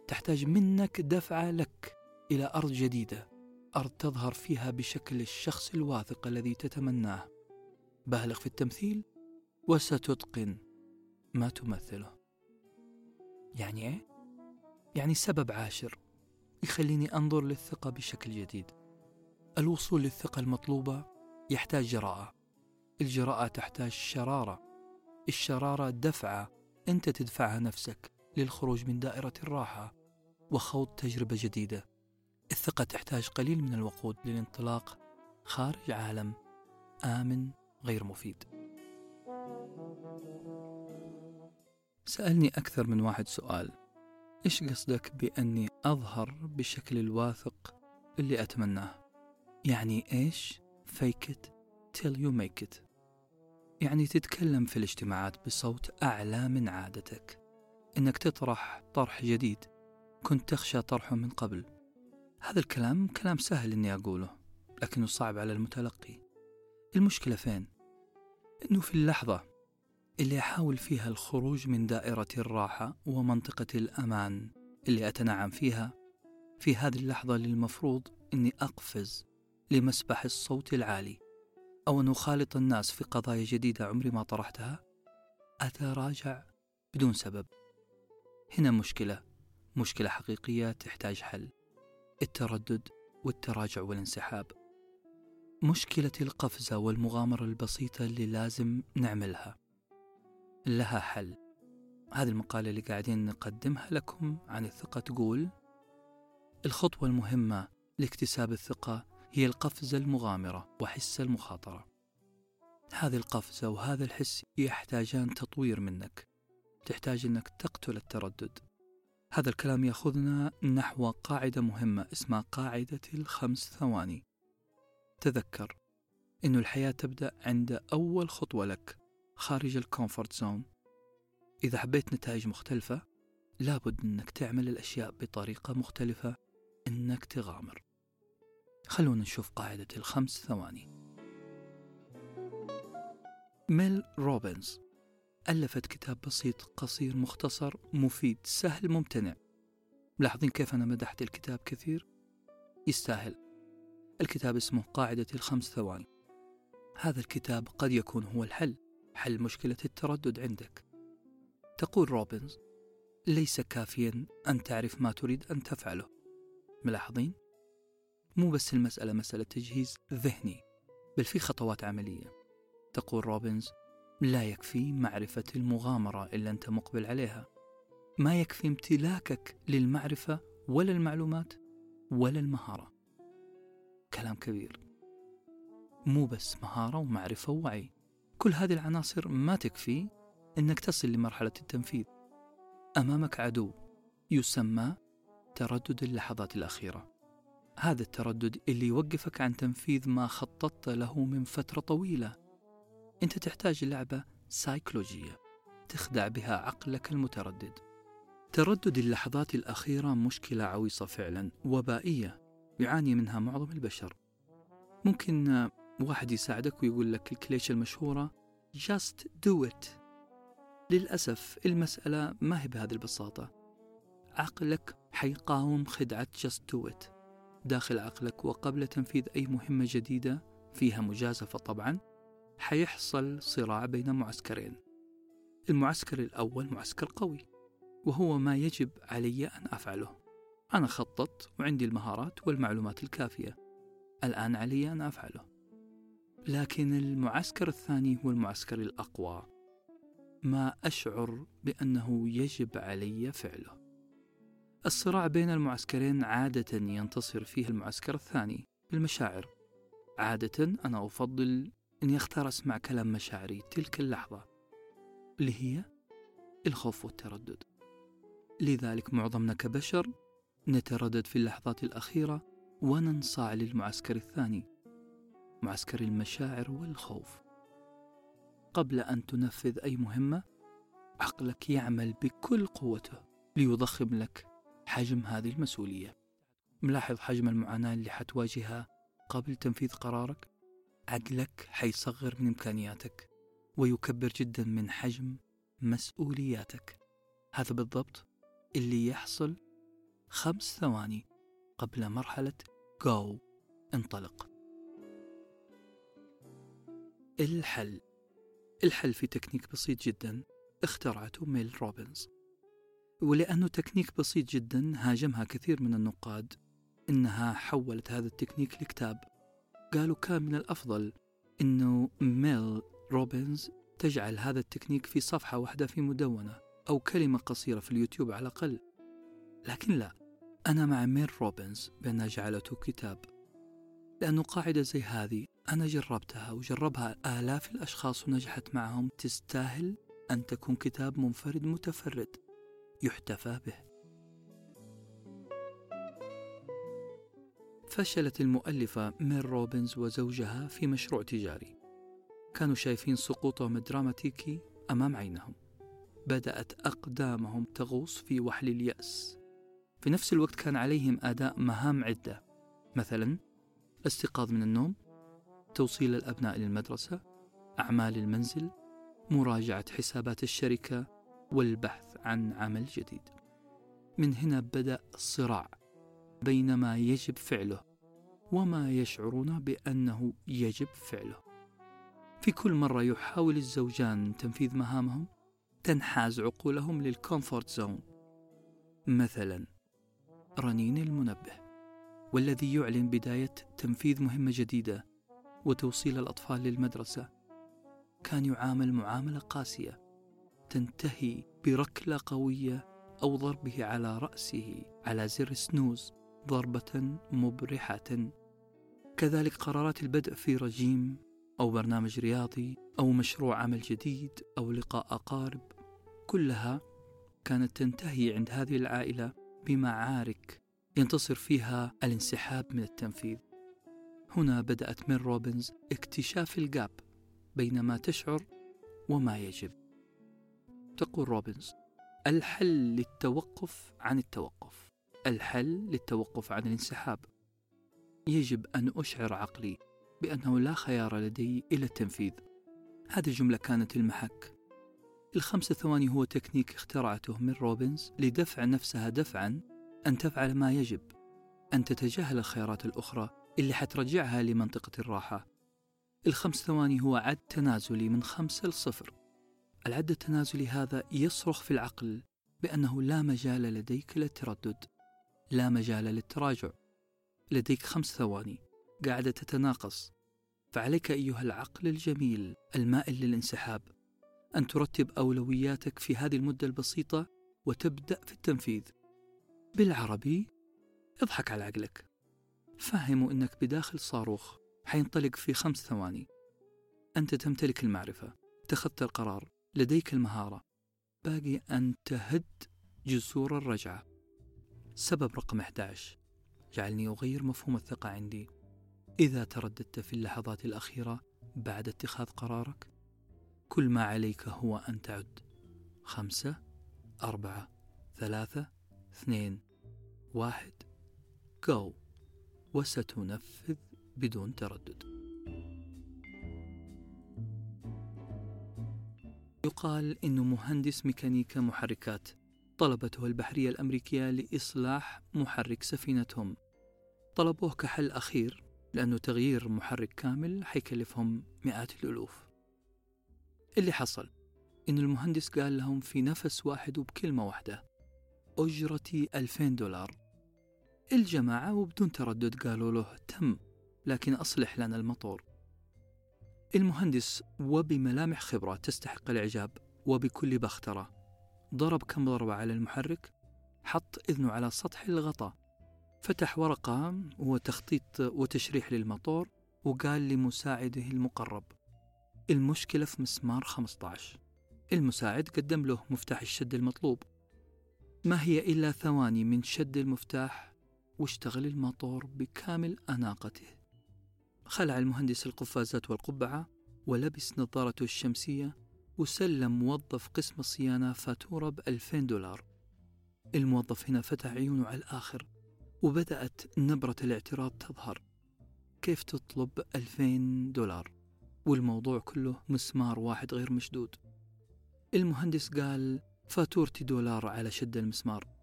تحتاج منك دفعة لك إلى أرض جديدة أرض تظهر فيها بشكل الشخص الواثق الذي تتمناه. بالغ في التمثيل وستتقن. ما تمثله. يعني إيه؟ يعني سبب عاشر يخليني أنظر للثقة بشكل جديد. الوصول للثقة المطلوبة يحتاج جراءة. الجراءة تحتاج شرارة. الشرارة دفعة أنت تدفعها نفسك للخروج من دائرة الراحة وخوض تجربة جديدة. الثقة تحتاج قليل من الوقود للانطلاق خارج عالم آمن غير مفيد. سألني أكثر من واحد سؤال. إيش قصدك بأني أظهر بالشكل الواثق اللي أتمناه؟ يعني إيش؟ Fake it till you make it. يعني تتكلم في الاجتماعات بصوت أعلى من عادتك. إنك تطرح طرح جديد. كنت تخشى طرحه من قبل. هذا الكلام كلام سهل إني أقوله لكنه صعب على المتلقي. المشكلة فين؟ إنه في اللحظة اللي أحاول فيها الخروج من دائرة الراحة ومنطقة الأمان اللي أتنعم فيها في هذه اللحظة للمفروض أني أقفز لمسبح الصوت العالي أو أن أخالط الناس في قضايا جديدة عمري ما طرحتها؟ أتراجع بدون سبب. هنا مشكلة مشكلة حقيقية تحتاج حل التردد والتراجع والانسحاب. مشكلة القفزة والمغامرة البسيطة اللي لازم نعملها. لها حل. هذه المقالة اللي قاعدين نقدمها لكم عن الثقة تقول الخطوة المهمة لاكتساب الثقة هي القفزة المغامرة وحس المخاطرة. هذه القفزة وهذا الحس يحتاجان تطوير منك. تحتاج أنك تقتل التردد. هذا الكلام يأخذنا نحو قاعدة مهمة اسمها قاعدة الخمس ثواني. تذكر أن الحياة تبدأ عند أول خطوة لك. خارج ال comfort zone. إذا حبيت نتائج مختلفة لابد أنك تعمل الأشياء بطريقة مختلفة أنك تغامر. خلونا نشوف قاعدة الخمس ثواني. ميل روبنز ألفت كتاب بسيط قصير مختصر مفيد سهل ممتنع. ملاحظين كيف أنا مدحت الكتاب كثير؟ يستاهل. الكتاب اسمه قاعدة الخمس ثواني. هذا الكتاب قد يكون هو الحل. حل مشكلة التردد عندك. تقول روبنز ليس كافيا أن تعرف ما تريد أن تفعله. ملاحظين؟ مو بس المسألة مسألة تجهيز ذهني بل في خطوات عملية. تقول روبنز لا يكفي معرفة المغامرة اللي أنت مقبل عليها. ما يكفي امتلاكك للمعرفة ولا المعلومات ولا المهارة. كلام كبير. مو بس مهارة ومعرفة ووعي. كل هذه العناصر ما تكفي إنك تصل لمرحلة التنفيذ. أمامك عدو يسمى تردد اللحظات الأخيرة. هذا التردد اللي يوقفك عن تنفيذ ما خططت له من فترة طويلة. أنت تحتاج لعبة سايكولوجية تخدع بها عقلك المتردد. تردد اللحظات الأخيرة مشكلة عويصة فعلا وبائية يعاني منها معظم البشر. ممكن واحد يساعدك ويقول لك الكليشة المشهورة just do it. للأسف المسألة ما هي بهذه البساطة. عقلك حيقاوم خدعة just do it. داخل عقلك وقبل تنفيذ أي مهمة جديدة فيها مجازفة طبعا حيحصل صراع بين معسكرين. المعسكر الأول معسكر قوي وهو ما يجب علي أن أفعله. أنا خططت وعندي المهارات والمعلومات الكافية. الآن علي أن أفعله. لكن المعسكر الثاني هو المعسكر الأقوى. ما أشعر بأنه يجب علي فعله. الصراع بين المعسكرين عادة ينتصر فيه المعسكر الثاني بالمشاعر. عادة أنا أفضل أني أختار أسمع كلام مشاعري تلك اللحظة اللي هي الخوف والتردد. لذلك معظمنا كبشر نتردد في اللحظات الأخيرة وننصاع للمعسكر الثاني. معسكر المشاعر والخوف. قبل أن تنفذ أي مهمة عقلك يعمل بكل قوته ليضخم لك حجم هذه المسؤولية. ملاحظ حجم المعاناة اللي حتواجهها قبل تنفيذ قرارك؟ عقلك حيصغر من إمكانياتك ويكبر جدا من حجم مسؤولياتك. هذا بالضبط اللي يحصل خمس ثواني قبل مرحلة جو انطلق. الحل. الحل في تكنيك بسيط جدا اخترعته ميل روبنز. ولأنه تكنيك بسيط جدا هاجمها كثير من النقاد. إنها حولت هذا التكنيك لكتاب. قالوا كان من الأفضل إنه ميل روبنز تجعل هذا التكنيك في صفحة واحدة في مدونة أو كلمة قصيرة في اليوتيوب على الأقل. لكن لا أنا مع ميل روبنز بأنها جعلته كتاب. لأنه قاعدة زي هذه أنا جربتها وجربها آلاف الأشخاص ونجحت معهم. تستاهل أن تكون كتاب منفرد متفرد يحتفى به. فشلت المؤلفة ميل روبنز وزوجها في مشروع تجاري. كانوا شايفين سقوطهم الدراماتيكي أمام عينهم. بدأت أقدامهم تغوص في وحل اليأس. في نفس الوقت كان عليهم أداء مهام عدة. مثلا الاستيقاظ من النوم توصيل الأبناء للمدرسة أعمال المنزل مراجعة حسابات الشركة والبحث عن عمل جديد. من هنا بدأ الصراع بين ما يجب فعله وما يشعرون بأنه يجب فعله. في كل مرة يحاول الزوجان تنفيذ مهامهم تنحاز عقولهم للكومفورت زون. مثلا رنين المنبه والذي يعلن بداية تنفيذ مهمة جديدة وتوصيل الأطفال للمدرسة. كان يعامل معاملة قاسية تنتهي بركلة قوية أو ضربه على رأسه على زر سنوز ضربة مبرحة. كذلك قرارات البدء في رجيم أو برنامج رياضي أو مشروع عمل جديد أو لقاء أقارب. كلها كانت تنتهي عند هذه العائلة بمعارك ينتصر فيها الانسحاب من التنفيذ. هنا بدأت ميل روبنز اكتشاف ال gap بين ما تشعر وما يجب. تقول روبنز الحل للتوقف عن التوقف. الحل للتوقف عن الانسحاب. يجب أن أشعر عقلي بأنه لا خيار لدي إلا التنفيذ. هذه الجملة كانت المحك. الخمس ثواني هو تكنيك اخترعته ميل روبنز لدفع نفسها دفعا أن تفعل ما يجب أن تتجاهل الخيارات الأخرى اللي حترجعها لمنطقة الراحة. الخمس ثواني هو عد تنازلي من خمسة لصفر العد التنازلي هذا يصرخ في العقل بأنه لا مجال لديك للتردد لا مجال للتراجع. لديك خمس ثواني قاعدة تتناقص. فعليك أيها العقل الجميل المائل للانسحاب أن ترتب أولوياتك في هذه المدة البسيطة وتبدأ في التنفيذ. بالعربي اضحك على عقلك. فهموا أنك بداخل صاروخ حينطلق في خمس ثواني. أنت تمتلك المعرفة اتخذت القرار لديك المهارة. باقي أن تهد جسور الرجعة. سبب رقم 11 جعلني أغير مفهوم الثقة عندي. إذا ترددت في اللحظات الأخيرة بعد اتخاذ قرارك كل ما عليك هو أن تعد. خمسة أربعة ثلاثة اثنين واحد جو وستنفذ بدون تردد. يقال إنه مهندس ميكانيكا محركات طلبته البحرية الأمريكية لإصلاح محرك سفينتهم. طلبوه كحل أخير لأنه تغيير محرك كامل حيكلفهم مئات الألوف. اللي حصل؟ إن المهندس قال لهم في نفس واحد وبكلمة واحدة أجرتي ألفين دولار. الجماعة وبدون تردد قالوا له تم لكن أصلح لنا الموتور المهندس وبملامح خبرة تستحق الإعجاب وبكل بخترة. ضرب كم ضربة على المحرك حط إذنه على سطح الغطاء. فتح ورقة وتخطيط وتشريح للموتور وقال لمساعده المقرب المشكلة في مسمار 15 المساعد قدم له مفتاح الشد المطلوب. ما هي إلا ثواني من شد المفتاح واشتغل الموتور بكامل أناقته. خلع المهندس القفازات والقبعة ولبس نظارته الشمسية وسلم موظف قسم الصيانة فاتورة بألفين دولار. الموظف هنا فتح عيونه على الآخر وبدأت نبرة الاعتراض تظهر. كيف تطلب ألفين دولار؟ والموضوع كله مسمار واحد غير مشدود. المهندس قال فاتورتي دولار على شد المسمار.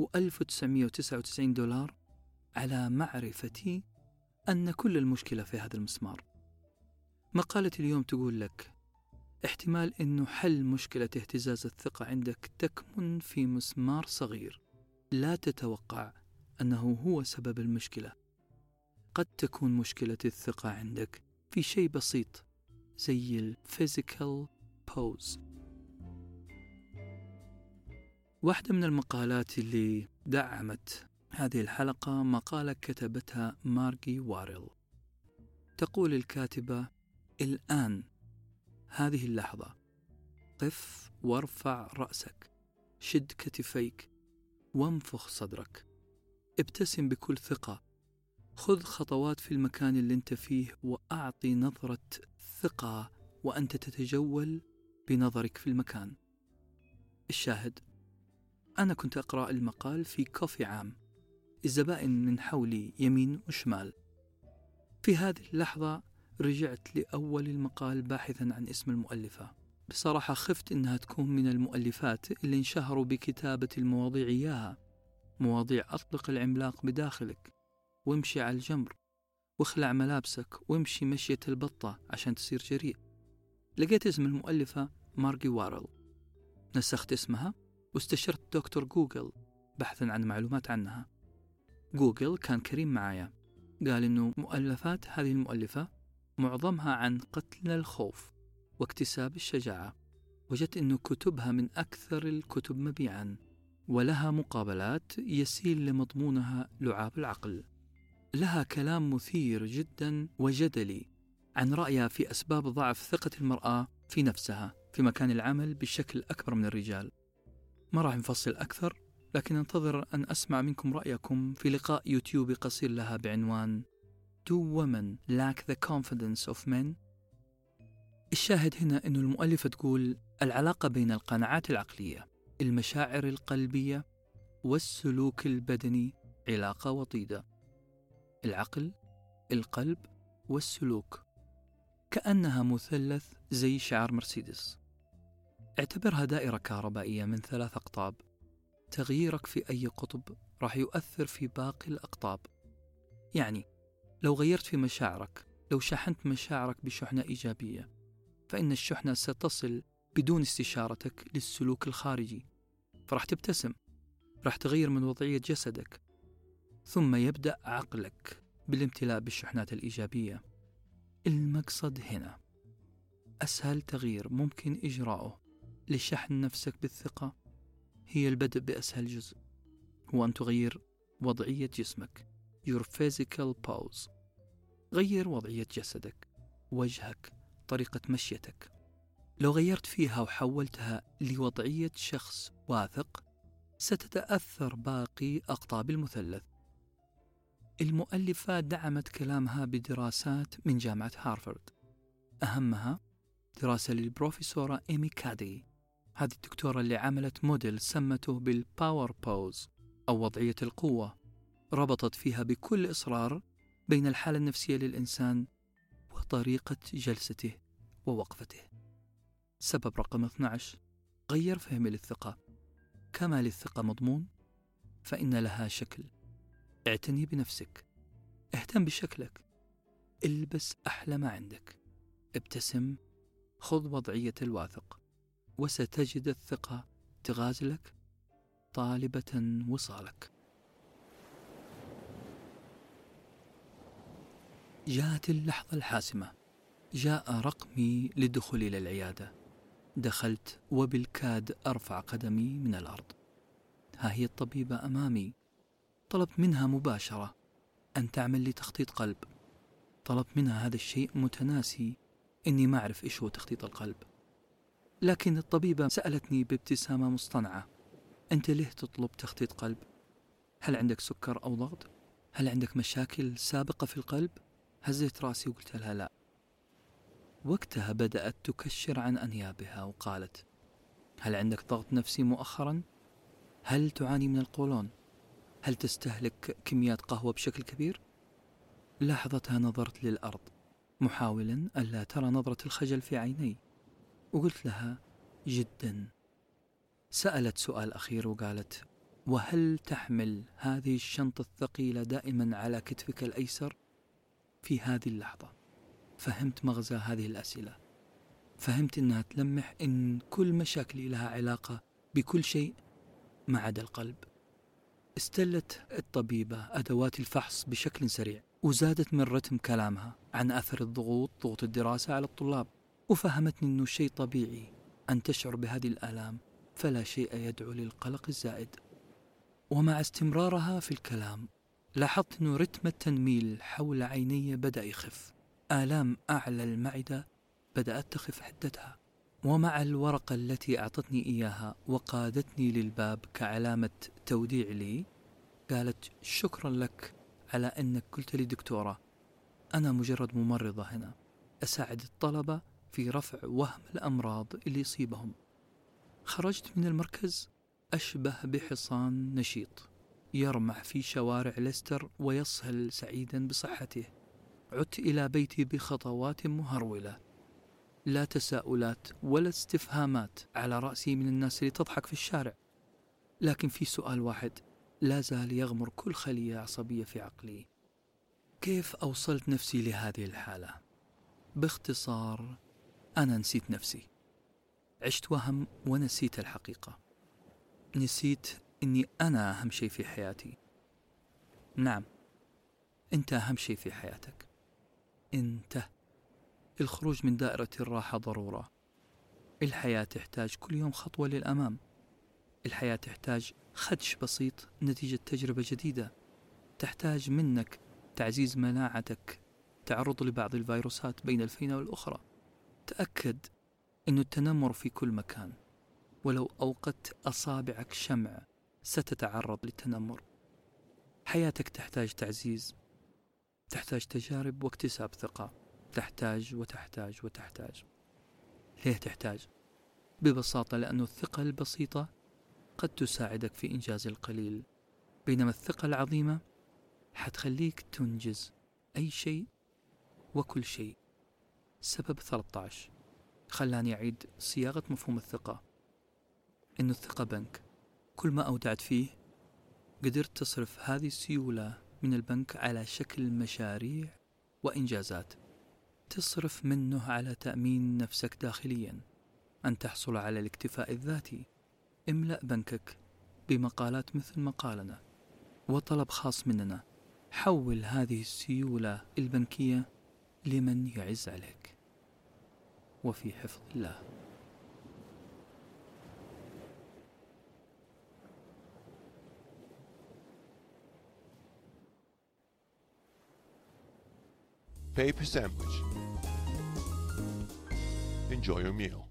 و1999 دولار على معرفتي أن كل المشكلة في هذا المسمار. مقالة اليوم تقول لك احتمال أنه حل مشكلة اهتزاز الثقة عندك تكمن في مسمار صغير. لا تتوقع أنه هو سبب المشكلة. قد تكون مشكلة الثقة عندك في شيء بسيط زي ال physical pose واحدة من المقالات اللي دعمت هذه الحلقة مقالة كتبتها مارجي واريل. تقول الكاتبة الآن هذه اللحظة. قف وارفع رأسك. شد كتفيك. وانفخ صدرك. ابتسم بكل ثقة. خذ خطوات في المكان اللي انت فيه وأعطي نظرة ثقة وأنت تتجول بنظرك في المكان. الشاهد. أنا كنت أقرأ المقال في كوفي عام. الزبائن من حولي يمين وشمال. في هذه اللحظة رجعت لأول المقال باحثا عن اسم المؤلفة. بصراحة خفت إنها تكون من المؤلفات اللي انشهروا بكتابة المواضيع إياها. مواضيع أطلق العملاق بداخلك. وامشي على الجمر. واخلع ملابسك. وامشي مشية البطة عشان تصير جريء. لقيت اسم المؤلفة مارجي وارل. نسخت اسمها؟ واستشرت دكتور جوجل بحثا عن معلومات عنها. جوجل كان كريم معايا. قال إنه مؤلفات هذه المؤلفة معظمها عن قتل الخوف واكتساب الشجاعة. وجدت أنه كتبها من أكثر الكتب مبيعا ولها مقابلات يسيل لمضمونها لعاب العقل. لها كلام مثير جدا وجدلي عن رأيها في أسباب ضعف ثقة المرأة في نفسها في مكان العمل بشكل أكبر من الرجال. ما راح نفصل أكثر لكن انتظر أن أسمع منكم رأيكم في لقاء يوتيوبي قصير لها بعنوان Do women lack the confidence of men? الشاهد هنا أن المؤلفة تقول العلاقة بين القناعات العقلية المشاعر القلبية والسلوك البدني علاقة وطيدة. العقل القلب والسلوك. كأنها مثلث زي شعار مرسيدس. اعتبرها دائرة كهربائية من ثلاث أقطاب. تغييرك في أي قطب راح يؤثر في باقي الأقطاب. يعني لو غيرت في مشاعرك لو شحنت مشاعرك بشحنة إيجابية فإن الشحنة ستصل بدون استشارتك للسلوك الخارجي. فراح تبتسم راح تغير من وضعية جسدك. ثم يبدأ عقلك بالامتلاء بالشحنات الإيجابية. المقصد هنا أسهل تغيير ممكن إجراؤه. لشحن نفسك بالثقة هي البدء بأسهل جزء هو أن تغير وضعية جسمك. Your physical pose غير وضعية جسدك وجهك طريقة مشيتك. لو غيرت فيها وحولتها لوضعية شخص واثق ستتأثر باقي أقطاب المثلث. المؤلفة دعمت كلامها بدراسات من جامعة هارفارد. أهمها دراسة للبروفيسورة إيمي كادي. هذه الدكتورة اللي عملت موديل سمته بال power pose أو وضعية القوة. ربطت فيها بكل إصرار بين الحالة النفسية للإنسان وطريقة جلسته ووقفته. سبب رقم 12 غير فهمي للثقة. كما للثقة مضمون فإن لها شكل. اعتني بنفسك. اهتم بشكلك. البس أحلى ما عندك. ابتسم خذ وضعية الواثق. وستجد الثقة تغازلك طالبة وصالك. جاءت اللحظة الحاسمة. جاء رقمي للدخول إلى العيادة. دخلت وبالكاد أرفع قدمي من الأرض. ها هي الطبيبة أمامي. طلبت منها مباشرة أن تعمل لي تخطيط قلب. طلبت منها هذا الشيء متناسي. إني ما أعرف إيش هو تخطيط القلب. لكن الطبيبة سألتني بابتسامة مصطنعة أنت ليه تطلب تخطيط قلب؟ هل عندك سكر أو ضغط؟ هل عندك مشاكل سابقة في القلب؟ هزيت رأسي وقلت لها لا وقتها بدأت تكشر عن أنيابها وقالت هل عندك ضغط نفسي مؤخرا؟ هل تعاني من القولون؟ هل تستهلك كميات قهوة بشكل كبير؟ لحظتها نظرت للأرض محاولا ألا ترى نظرة الخجل في عيني وقلت لها جدا. سألت سؤال أخير وقالت وهل تحمل هذه الشنطة الثقيلة دائما على كتفك الأيسر؟ في هذه اللحظة؟ فهمت مغزى هذه الأسئلة. فهمت أنها تلمح أن كل مشاكلي لها علاقة بكل شيء ما عدا القلب. استلت الطبيبة أدوات الفحص بشكل سريع وزادت من رتم كلامها عن أثر الضغوط ضغوط الدراسة على الطلاب. وفهمتني أنه شيء طبيعي أن تشعر بهذه الآلام فلا شيء يدعو للقلق الزائد. ومع استمرارها في الكلام لاحظت أن رتم التنميل حول عيني بدأ يخف. آلام أعلى المعدة بدأت تخف حدتها. ومع الورقة التي أعطتني إياها وقادتني للباب كعلامة توديع لي قالت شكرا لك على أنك قلت لي دكتورة أنا مجرد ممرضة هنا. أساعد الطلبة في رفع وهم الأمراض اللي يصيبهم. خرجت من المركز أشبه بحصان نشيط يرمح في شوارع ليستر ويصهل سعيدا بصحته. عدت إلى بيتي بخطوات مهرولة. لا تساؤلات ولا استفهامات على رأسي من الناس اللي تضحك في الشارع. لكن في سؤال واحد لا زال يغمر كل خلية عصبية في عقلي. كيف أوصلت نفسي لهذه الحالة؟ باختصار أنا نسيت نفسي. عشت وهم ونسيت الحقيقة. نسيت إني أنا أهم شيء في حياتي. نعم أنت أهم شيء في حياتك. أنت الخروج من دائرة الراحة ضرورة. الحياة تحتاج كل يوم خطوة للأمام. الحياة تحتاج خدش بسيط نتيجة تجربة جديدة. تحتاج منك تعزيز مناعتك. تعرض لبعض الفيروسات بين الفينة والأخرى. تأكد أن التنمر في كل مكان ولو أوقدت أصابعك شمع ستتعرض للتنمر. حياتك تحتاج تعزيز تحتاج تجارب واكتساب ثقة. تحتاج وتحتاج وتحتاج. ليه تحتاج؟ ببساطة لأن الثقة البسيطة قد تساعدك في إنجاز القليل. بينما الثقة العظيمة حتخليك تنجز أي شيء وكل شيء. سبب 13 خلاني أعيد صياغة مفهوم الثقة. إن الثقة بنك. كل ما أودعت فيه قدرت تصرف هذه السيولة من البنك على شكل مشاريع وإنجازات. تصرف منه على تأمين نفسك داخليا. أن تحصل على الاكتفاء الذاتي. املأ بنكك بمقالات مثل مقالنا. وطلب خاص مننا. حول هذه السيولة البنكية لمن يعز عليك. وفي حفظ الله Paper sandwich. Enjoy your meal.